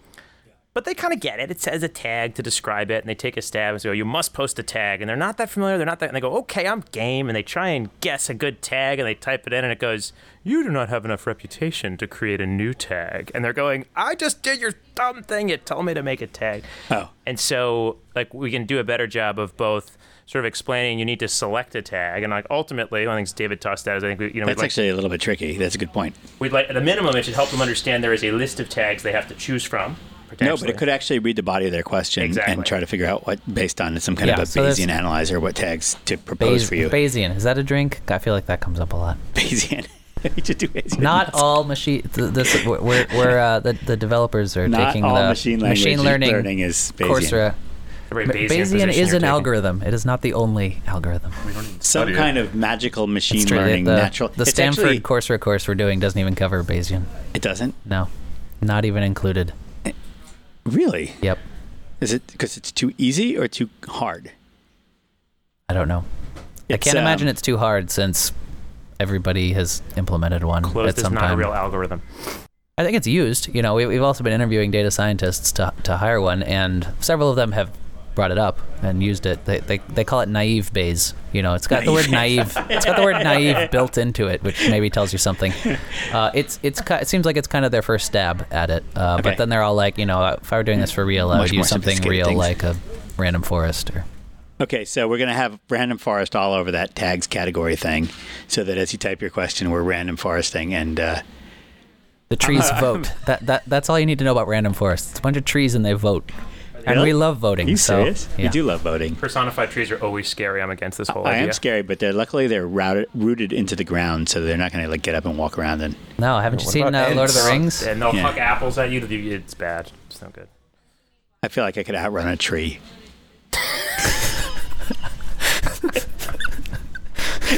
But they kind of get it. It says a tag to describe it, and they take a stab and say, oh, you must post a tag. And they're not that familiar. They're not that. And they go, okay, I'm game. And they try and guess a good tag, and they type it in, and it goes, you do not have enough reputation to create a new tag. And they're going, I just did your dumb thing. You told me to make a tag. Oh. And so, like, we can do a better job of both sort of explaining you need to select a tag, and like ultimately, one of the things David tossed out is I think we, you know That's like, actually a little bit tricky. That's a good point. we'd like at a minimum it should help them understand there is a list of tags they have to choose from. No, but it could actually read the body of their question Exactly. and try to figure out what, based on some kind Yeah, of a so Bayesian analyzer, what tags to propose Bayes- for you. Bayesian. Is that a drink? I feel like that comes up a lot. Bayesian. we should do Bayesian. Not all machine. Th- this we're, we're uh, the the developers are Not taking all the machine language learning, learning is Bayesian. Coursera. Bayesian Bayesian is an taking. algorithm. It is not the only algorithm. Some Study kind of magical machine true. learning, the, natural. the it's Stanford actually- Coursera course we're doing doesn't even cover Bayesian. it doesn't. No, not even included. Really? Yep. Is it because it's too easy or too hard? I don't know. I can't um, imagine it's too hard since everybody has implemented one Closed at is some not a real algorithm. I think it's used. You know, we, we've also been interviewing data scientists to, to hire one, and several of them have brought it up and used it. They, they, they call it naive Bayes. You know, it's got the word naive. It's got the word naive built into it, which maybe tells you something. Uh, it's it's it seems like it's kind of their first stab at it. Uh, Okay. But then they're all like, you know, if I were doing this for real, I Much would use something real things. like a random forest or. Okay, so we're going to have random forest all over that tags category thing, so that as you type your question, we're random foresting, and uh, The trees vote. That, that that's all you need to know about random forests. It's a bunch of trees and they vote. And Really? we love voting. Are you so, serious? Yeah. You do love voting. Personified trees are always scary. I'm against this whole idea. I idea. am scary, but they're luckily they're routed, rooted into the ground, so they're not going to like get up and walk around. And No, haven't you seen uh, Lord of the? Rings? And they'll Yeah. huck apples at you. It's bad. It's no good. I feel like I could outrun a tree.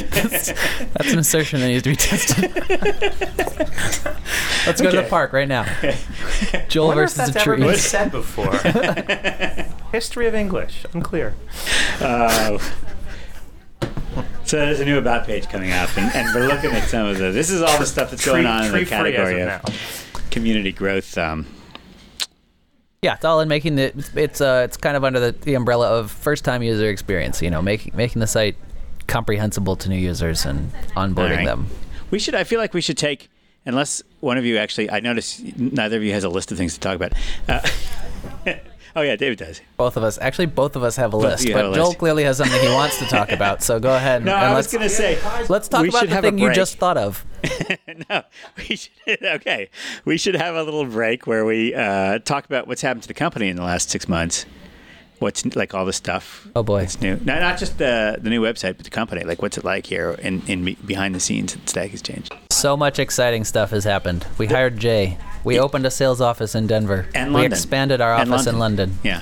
That's an assertion that needs to be tested. Let's go to the park right now. Joel wonder if versus that's a ever tree. been said before. History of English, unclear. Uh, so there's a new about page coming up, and, and we're looking at some of the. This is all the stuff that's going on in the tree free as category of of now. community growth. Um, Yeah, it's all in making the. It's it's, uh, it's kind of under the, the umbrella of first time user experience. You know, making making the site comprehensible to new users and onboarding right. them. We should. I feel like we should take, unless one of you actually. I notice neither of you has a list of things to talk about. Uh, oh yeah, David does. Both of us, actually, both of us have a Both list, but a Joel list. clearly has something he wants to talk about. So go ahead. No, and I was let's, gonna say. let's talk about the thing you just thought of. no, we should. Okay, we should have a little break where we uh, talk about what's happened to the company in the last six months. What's like all the stuff. Oh, boy. it's new? Not not just the the new website, but the company. Like, what's it like here in in behind the scenes at Stack Exchange? So much exciting stuff has happened. We hired Jay. We opened a sales office in Denver. And we London. expanded our office in London. Yeah,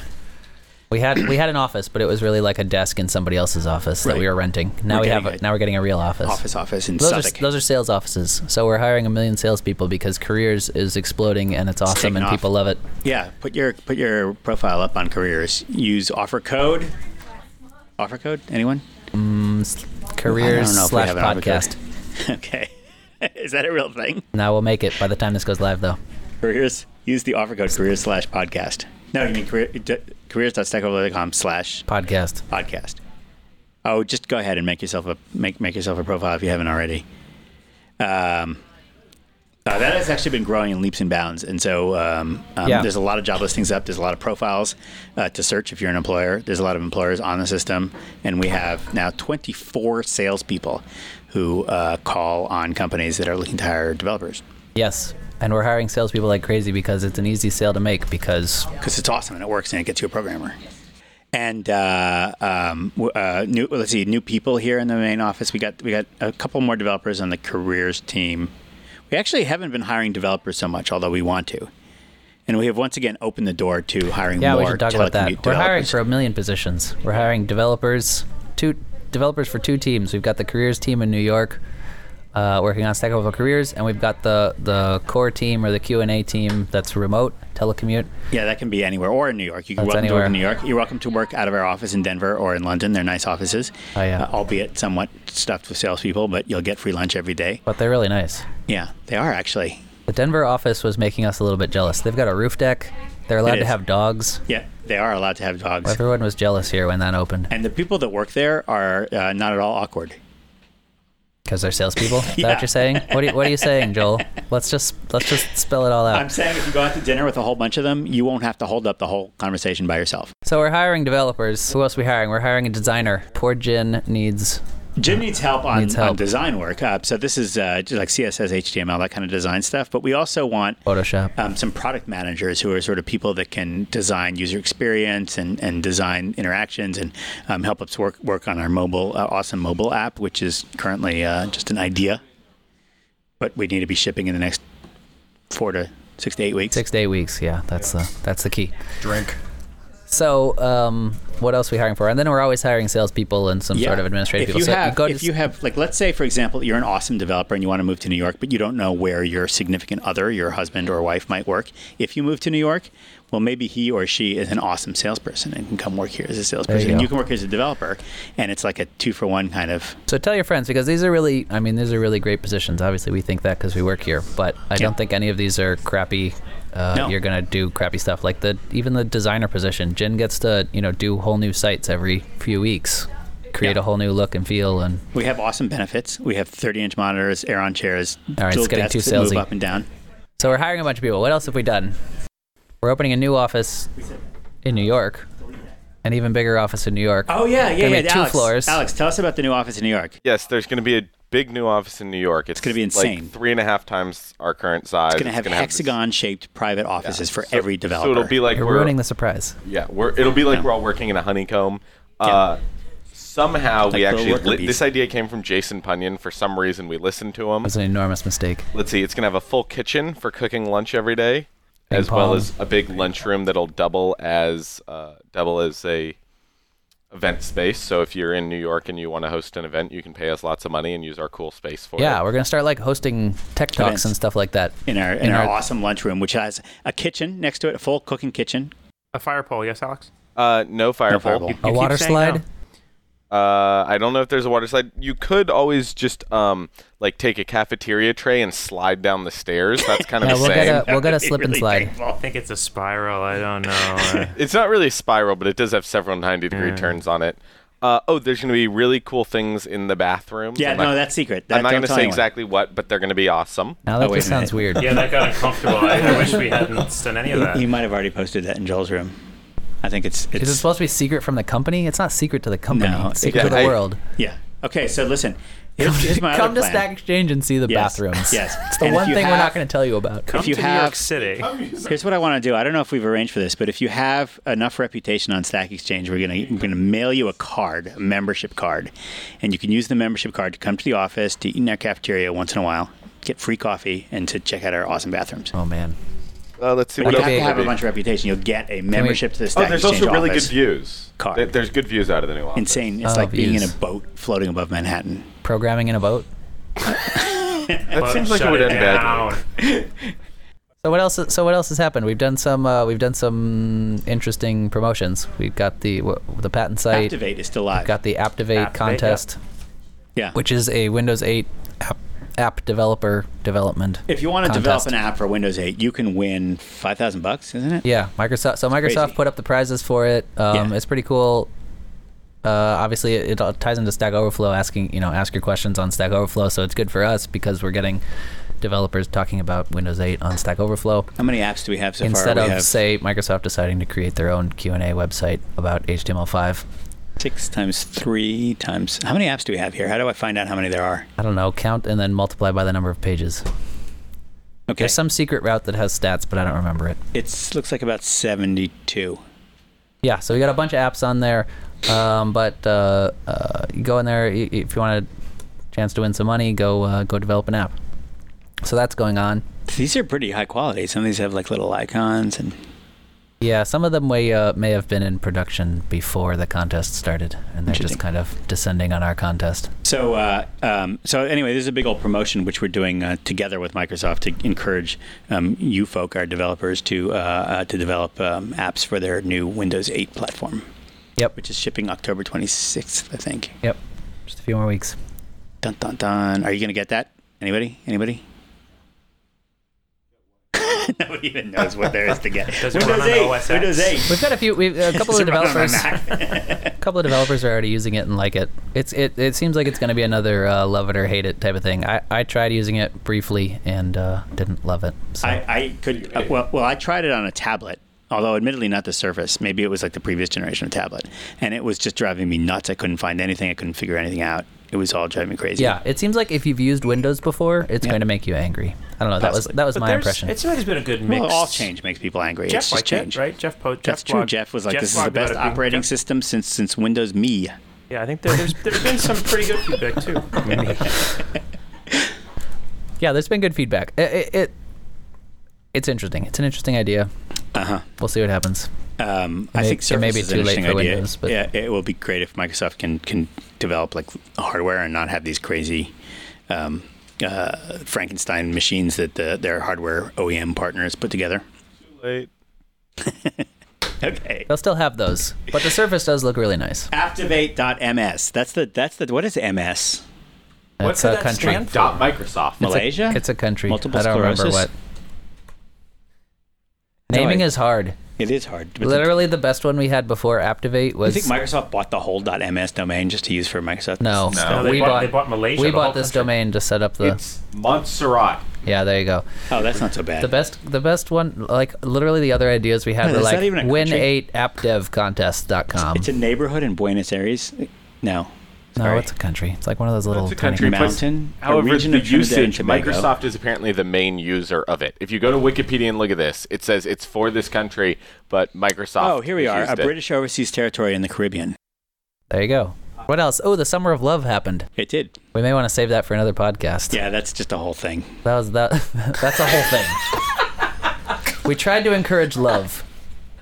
We had we had an office, but it was really like a desk in somebody else's office that Right. we were renting. Now We're we have getting a, now we're getting a real office. office office in Those are those are sales offices. So we're hiring a million salespeople because careers is exploding and it's awesome taking and off. people love it. Yeah, put your put your profile up on careers. Use offer code. Offer code? Anyone? Mm, careers know if we slash have an offer code. podcast. Okay. Is that a real thing? Now we'll make it by the time this goes live, though. Careers. Use the offer code careers slash podcast. No, you mean career, d- careers.stackoverflow.com slash Podcast. podcast. Oh, just go ahead and make yourself a make make yourself a profile if you haven't already. Um, uh, that has actually been growing in leaps and bounds, and so um, um, Yeah. there's a lot of job listings up. There's a lot of profiles uh, to search if you're an employer. There's a lot of employers on the system, and we have now 24 salespeople who uh, call on companies that are looking to hire developers Yes. And we're hiring salespeople like crazy because it's an easy sale to make because because it's awesome and it works and it gets you a programmer. And uh, um, uh, new, let's see, new people here in the main office. We got we got a couple more developers on the careers team. We actually haven't been hiring developers so much, although we want to. And we have once again opened the door to hiring yeah, more we should talk about that. telecommute We're hiring for a million positions. We're hiring developers, two developers for two teams. We've got the careers team in New York, uh, working on Stack Overflow Careers, and we've got the the core team or the Q and A team that's remote telecommute. Yeah, that can be anywhere or in New York. You can welcome to work in New anywhere. York. You're welcome to work out of our office in Denver or in London. They're nice offices, Oh, yeah. uh, albeit somewhat stuffed with salespeople, but you'll get free lunch every day. But they're really nice. Yeah, they are actually. The Denver office was making us a little bit jealous. They've got a roof deck. They're allowed to have dogs. Yeah, they are allowed to have dogs. Everyone was jealous here when that opened And the people that work there are uh, not at all awkward. Because they're salespeople. Is that what you're saying? What are you, what are you saying, Joel? Let's just let's just spell it all out. I'm saying if you go out to dinner with a whole bunch of them, you won't have to hold up the whole conversation by yourself. So we're hiring developers. Who else are we hiring? We're hiring a designer. Poor Jin needs. Jin needs help on, Needs help. on design work. Uh, so this is uh, just like CSS, HTML, that kind of design stuff. But we also want Photoshop. um, some product managers who are sort of people that can design user experience and, and design interactions and um, help us work work on our mobile uh, awesome mobile app, which is currently uh, just an idea, but we need to be shipping in the next four to six to eight weeks. Six to eight weeks. Yeah, that's the that's the key. Drink. So, um, what else are we hiring for? And then we're always hiring salespeople and some sort of administrative if people. You so have, go if to, you have, like, let's say, for example, you're an awesome developer and you want to move to New York, but you don't know where your significant other, your husband or wife, might work. If you move to New York, well, maybe he or she is an awesome salesperson and can come work here as a salesperson. go. And you can work here as a developer, and it's like a two for one kind of. so tell your friends because these are really, I mean, these are really great positions. Obviously, we think that because we work here, but I don't think any of these are crappy. Uh, No. You're gonna do crappy stuff like the even the designer position. Jin gets to you know do whole new sites every few weeks, create Yeah. a whole new look and feel, and We have awesome benefits. We have 30 inch monitors, Aeron chairs, All right, it's getting too that move salesy. up and down. So we're hiring a bunch of people. What else have we done? We're opening a new office in New York, an even bigger office in New York. Oh yeah, yeah, Gonna yeah. two Alex, floors. Alex, tell us about the new office in New York. Yes, there's going to be a big new office in New York. It's, gonna be insane. Like three and a half times our current size. It's going to have gonna this- hexagon-shaped private offices for So- every developer. So it'll be like You're we're ruining the surprise. yeah, we're it'll be like Yeah. we're all working in a honeycomb. Uh, somehow we actually li- this idea came from Jason Punyon. For some reason, we listened to him. It was an enormous mistake. Let's see, it's gonna have a full kitchen for cooking lunch every day, Ping as well as a big lunchroom that'll double as uh, double as a event space. So if you're in New York and you want to host an event, you can pay us lots of money and use our cool space for Yeah, it. Yeah, we're gonna start like hosting tech talks Events. and stuff like that. in our in, in our, our- awesome lunchroom, which has a kitchen next to it, a full cooking kitchen. A fire pole, yes, Alex. Uh, no fire No pole. fire pole. You A water slide. no. Uh, I don't know if there's a water slide. You could always just um like take a cafeteria tray and slide down the stairs. That's kind of Yeah, the we'll same. get a we'll get a That'd slip and slide. painful. I think it's a spiral. I don't know. It's not really a spiral, but it does have several 90 degree Yeah. turns on it. Uh, oh, there's going to be really cool things in the bathrooms. Yeah, I'm not, no, that's secret. That, I'm not going to say anyone. exactly what, but they're going to be awesome. Now that Oh, just sounds weird. yeah, that got uncomfortable. I, I wish we hadn't done any of that. He, he might have already posted that in Joel's room. I think it's it's Is it supposed to be secret from the company? It's not secret to the company. No, it's secret yeah, to the I- world. yeah. Okay, so listen. Here's, here's my Come other to plan. Stack Exchange and see the Yes, bathrooms. yes. It's the And one you thing we're not going to tell you about. Come if you to New have- York City. Here's what I want to do. I don't know if we've arranged for this, but if you have enough reputation on Stack Exchange, we're gonna we're gonna mail you a card, a membership card, and you can use the membership card to come to the office, to eat in our cafeteria once in a while, get free coffee, and to check out our awesome bathrooms. Oh man. Uh, let's see You what have else to have a be. bunch of reputation. You'll get a membership to the Stack Oh, there's Exchange also really office. good views. Card. There- There's good views out of the new office. Insane. It's Oh, like being in a views. boat floating above Manhattan. Programming in a boat. That seems like it would end down. badly. So what else? So what else has happened? We've done some. Uh, we've done some interesting promotions. We've got the wh- the patent site. Aptivate is still live. We've got the Aptivate, Aptivate, contest, yeah. which is a Windows 8 app, app developer development. if you want to develop an app for Windows 8, you can win five thousand bucks, isn't it? Yeah, Microsoft. So Microsoft crazy. put up the prizes for it. Um, Yeah. It's pretty cool. Uh, obviously, it, it ties into Stack Overflow, asking you know ask your questions on Stack Overflow. So it's good for us because we're getting developers talking about Windows 8 on Stack Overflow How many apps do we have so instead far? Instead of have say Microsoft deciding to create their own Q and A website about HTML5. Six times three times. How many apps do we have here? How do I find out how many there are? I don't know, count and then multiply by the number of pages. Okay, There's some secret route that has stats, but I don't remember it. it looks like about seventy-two. Yeah, so we got a bunch of apps on there, um, but uh, uh, you go in there if you want a chance to win some money. Go uh, go develop an app. So that's going on. These are pretty high quality. Some of these have like little icons and Yeah, some of them may uh, may have been in production before the contest started, and they're just kind of descending on our contest. so. Uh, um, so anyway, this is a big old promotion which we're doing uh, together with Microsoft to encourage um, you folk, our developers, to uh, uh, to develop um, apps for their new Windows 8 platform, Yep. which is shipping October 26th, I think. Yep. Just a few more weeks. Dun dun dun. Are you gonna get that? Anybody? Anybody? Nobody even knows what there is to get. Does it Windows 8. OS X? Windows 8. We've got a few. We've, a couple of it run on my developers. A couple of developers are already using it and like it. It's it. It seems like it's going to be another uh, love it or hate it type of thing. I, I tried using it briefly and uh, didn't love it. So I, I could uh, well, well I tried it on a tablet although admittedly not the surface maybe it was like the previous generation of tablet and it was just driving me nuts i couldn't find anything i couldn't figure anything out it was all driving me crazy yeah, it seems like if you've used Windows before, it's Yeah. going to make you angry. I don't know. That was that was But my impression. It seems like there's been a good mix. well all change makes people angry Jeff it's just liked it, change right? Jeff po- that's Jeff true blogged- jeff was like Jeff this is the best about it being- operating Jeff- system since since windows me Yeah, I think there, there's there's been some pretty good feedback too. yeah, there's been good feedback. It, it, it it's interesting. It's an interesting idea. uh-huh We'll see what happens. Um, I may- think it Surface may be is an too late interesting for idea. Windows, but- yeah, it will be great if Microsoft can can develop like hardware and not have these crazy um, uh, Frankenstein machines that the, their hardware OEM partners put together. Wait. Okay. They'll still have those, but the Surface does look really nice. Aptivate.ms. That's the that's the what is MS? It's a country. Dot Microsoft. It's a- Malaysia? It's a country. Multiple I don't remember what. Naming I- is hard. It is hard. But Literally, the best one we had before Aptivate was I was think Microsoft bought the whole .ms domain just to use for Microsoft. no. No, they we bought- bought, they bought Malaysia, We the bought this country. domain to set up the. It's Montserrat. yeah, there you go. Oh, that's not so bad. The best, the best one, like literally the other ideas we had Wait, were like that even a win country? eight appdevcontest.com. it's a neighborhood in Buenos Aires. No. No, Sorry. it's a country. It's like one of those little It's a tiny country. countries. Mountain. a However, region the of usage, Microsoft is apparently the main user of it. If you go to Wikipedia and look at this, it says it's for this country, but Microsoft. Oh, here we are. A it. British overseas territory in the Caribbean. There you go. What else? Oh, the Summer of Love happened. It did. We may want to save that for another podcast. Yeah, that's just a whole thing. That was that. that's a whole thing. we tried to encourage love.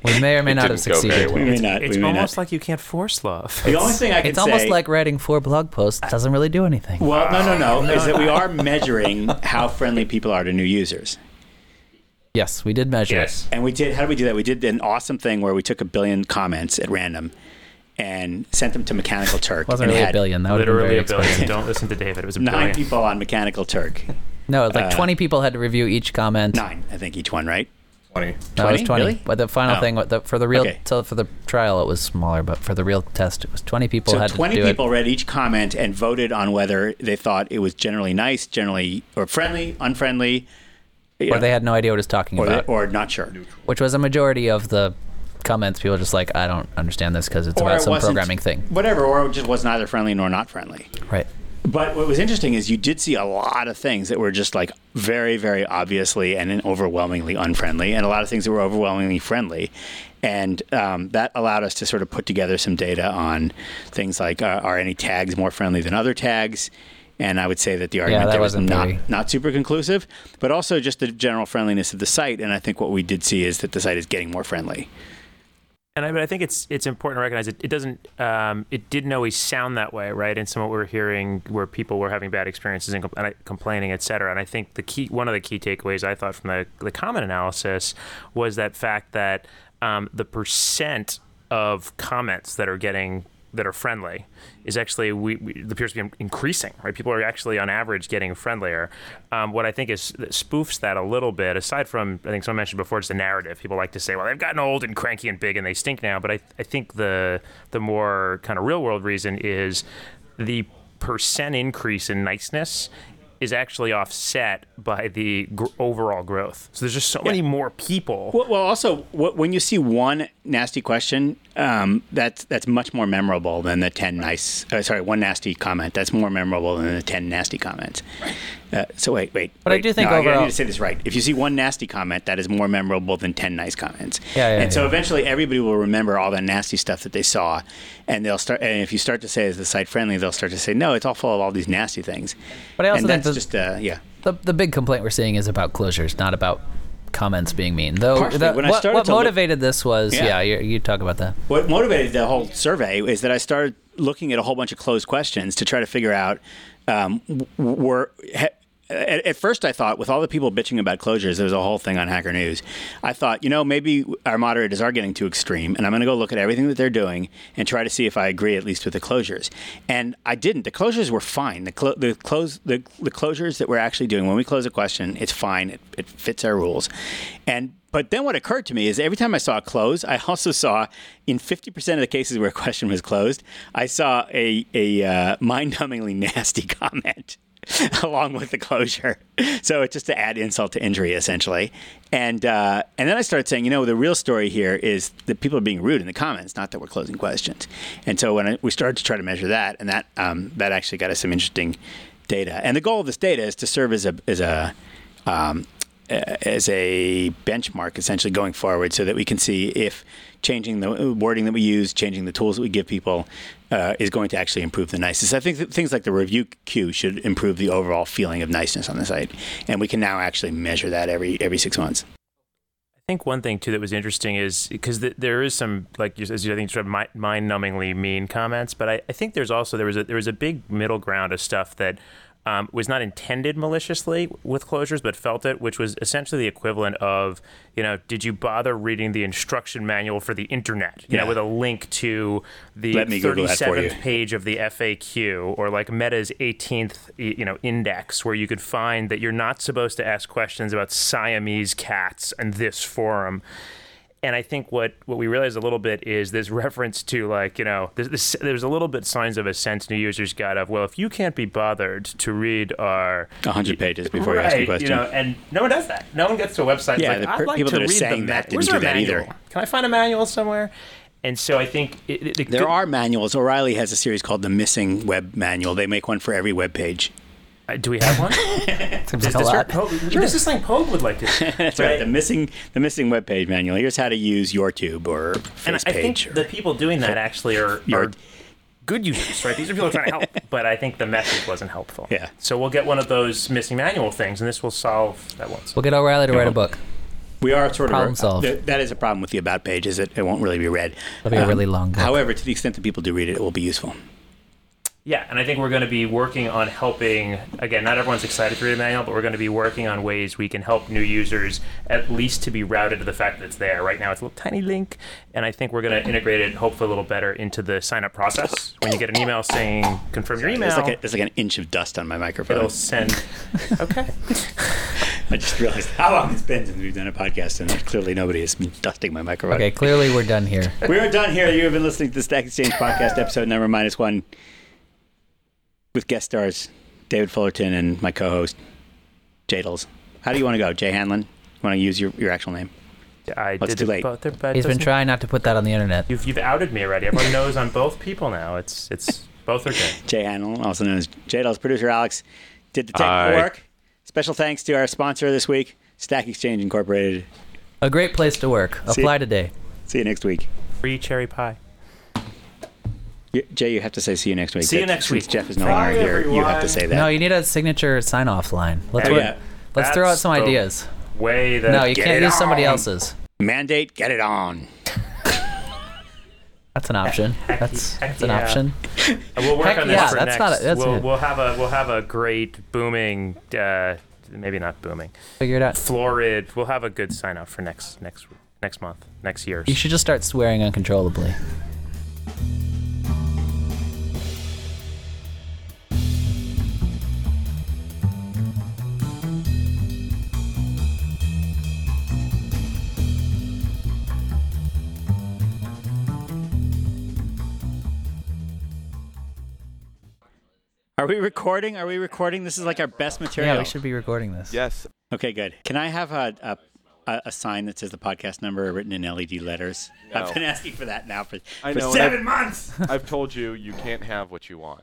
We may or may not have didn't go very succeeded. well. We may not. It's we may almost not. like you can't force love. the only thing I can It's almost say- like writing four blog posts doesn't really do anything. Well, no, no, no. no Is that we are measuring how friendly people are to new users. Yes, we did measure Yes. And we did. How did we do that? We did an awesome thing where we took a billion comments at random and sent them to Mechanical Turk. it. Wasn't and really a billion. That would have been Literally a billion. expensive. Don't listen to David. It was a Nine billion. people on Mechanical Turk. No, like Uh, 20 people had to review each comment. Nine, I think, each one, right? 20. No, it was 20? 20. Really? But the final Oh. thing, the, for the real, Okay. so for the trial, it was smaller, but for the real test, it was 20 people So had 20 to do people it. read each comment and voted on whether they thought it was generally nice, generally or friendly, unfriendly, Or know, they had no idea what it was talking or, they- about, or not sure. which was a majority of the comments. People just like, I don't understand this because it's Or about it some programming thing. Whatever, or it just was neither friendly nor not friendly. Right. But what was interesting is you did see a lot of things that were just like very, very obviously and overwhelmingly unfriendly, and a lot of things that were overwhelmingly friendly. And um, that allowed us to sort of put together some data on things like uh, are any tags more friendly than other tags? And I would say that the argument that there was not, very- not super conclusive, but also just the general friendliness of the site. And I think what we did see is that the site is getting more friendly. And I, but I think it's it's important to recognize it. It doesn't. Um, it didn't always sound that way, right? And some of what we're hearing, where people were having bad experiences and, com- and complaining, et cetera. And I think the key, one of the key takeaways I thought from the the comment analysis was that fact that um, the percent of comments that are getting that are friendly is actually we, we appears to be increasing right? People are actually on average getting friendlier. Um, what i think is that spoofs that a little bit aside from i think someone mentioned before it's the narrative. People like to say well they've gotten old and cranky and big and they stink now. But i, I think the the more kind of real world reason is the percent increase in niceness is actually offset by the gr- overall growth so there's just so many more people Well, well also, wh- when you see one nasty question, um, that's that's much more memorable than the ten nice. Uh, sorry, one nasty comment. That's more memorable than the ten nasty comments. Uh, so wait, wait. But I do think no, I- I overall- need to say this right. If you see one nasty comment, that is more memorable than ten nice comments. Yeah, yeah, And so yeah. eventually, everybody will remember all that nasty stuff that they saw, and they'll start. And if you start to say, "Is the site friendly?" They'll start to say, "No, it's all full of all these nasty things." But I also and think that's the- just uh, yeah. The, the big complaint we're seeing is about closures, not about comments being mean. Though, the- when I what, started what to look- motivated this was, Yeah. yeah, you, you talk about that. What motivated the whole survey is that I started looking at a whole bunch of closed questions to try to figure out um, were. At, at first, I thought with all the people bitching about closures, there was a whole thing on Hacker News. I thought, you know, maybe our moderators are getting too extreme, and I'm going to go look at everything that they're doing and try to see if I agree at least with the closures. And I didn't. The closures were fine. The clo- the close the, the closures that we're actually doing when we close a question, it's fine. It, it fits our rules. And but then what occurred to me is every time I saw a close, I also saw in 50% of the cases where a question was closed, I saw a, a uh, mind-numbingly nasty comment along with the closure. So it's just to add insult to injury, essentially. And uh, and then I started saying, you know, the real story here is that people are being rude in the comments, not that we're closing questions. And so when I, we started to try to measure that, and that um, that actually got us some interesting data. And the goal of this data is to serve as a as a um, as a benchmark essentially going forward so that we can see if changing the wording that we use, changing the tools that we give people uh, is going to actually improve the niceness. I think things like the review queue should improve the overall feeling of niceness on the site. And we can now actually measure that every every six months. I think one thing too that was interesting is because th- there is some like as you I think sort of mi- mind-numbingly mean comments, but I, I think there's also there was a there was a big middle ground of stuff that um, was not intended maliciously with closures, but felt it, which was essentially the equivalent of you know did you bother reading the instruction manual for the internet? You Yeah. know, with a link to the Let me Google that for you. 37th page of the FAQ or like Meta's 18th you know index where you could find that you're not supposed to ask questions about Siamese cats and this forum. And I think what, what we realize a little bit is this reference to like you know there's, this, there's a little bit signs of a sense new users got of well if you can't be bothered to read our 100 pages before you ask a Right, question. You know, and no one does that. No one gets to a website. Yeah, like, the I'd per- like people to that are read saying that didn't do that manual? either. Can I find a manual somewhere? And so I think it, it, it There could- are manuals. O'Reilly has a series called the Missing Web Manual. They make one for every web page. Uh, do we have one? Seems Is like a this, lot. Pogue, this is something Pogue would like to. That's right. The missing the missing web page manual. Here's how to use YourTube or And Face I page. think the people doing that actually are, Your- are good users, right? These are people trying to help, but I think the message wasn't helpful. Yeah. So we'll get one of those missing manual things, and this will solve that once. We'll get O'Reilly to write a book. we are sort of Problem solved. th- that is a problem with the about page is it, it won't really be read. It'll be a really long book. However, to the extent that people do read it, it will be useful. Yeah, and I think we're going to be working on helping. Again, not everyone's excited to read a manual, but we're going to be working on ways we can help new users at least to be routed to the fact that it's there. Right now, it's a little tiny link, and I think we're going to integrate it hopefully a little better into the sign up process. When you get an email saying confirm your email, There's like, a, there's like an inch of dust on my microphone. it'll send. Okay. I just realized how long it's been since we've done a podcast, and clearly nobody has been dusting my microphone. Okay, clearly we're done here. We are done here. You have been listening to the Stack Exchange podcast, episode number minus one, with guest stars David Fullerton and my co-host Jaydles. How do you want to go, Jay Hanlon? You want to use your, your actual name? I What's did too it late? both. But He's been trying not to put that on the internet. You've, you've outed me already. Everyone knows I'm both people now. It's it's both are good. Jay Hanlon, also known as Jaydles. Producer Alex did the technical Hi. work. Special thanks to our sponsor this week, Stack Exchange Incorporated. A great place to work. See- Apply today. See you next week. Free cherry pie. You- Jay, you have to say see you next week. See you next week. Jeff is no longer here. You have to say that. No, you need a signature sign off line. Let's Oh, work- yeah. let's throw out some ideas. Way that No, you Get can't it use somebody else's. Mandate, get it on. That's an option. Heck- That's, heck that's an option. We'll work Heck on this yeah, for that's next. not a- that's we'll, we'll have a we'll have a great booming, uh, maybe not booming, Figure it out. florid. We'll have a good sign off for next next next month, next year. You should just start swearing uncontrollably. Are we recording? Are we recording? This is like our best material. Yeah, we should be recording this. Yes. Okay, good. Can I have a, a a, a sign that says the podcast number written in LED letters? No. I've been asking for that now for, I for know, seven I've- months. I've told you you can't have what you want.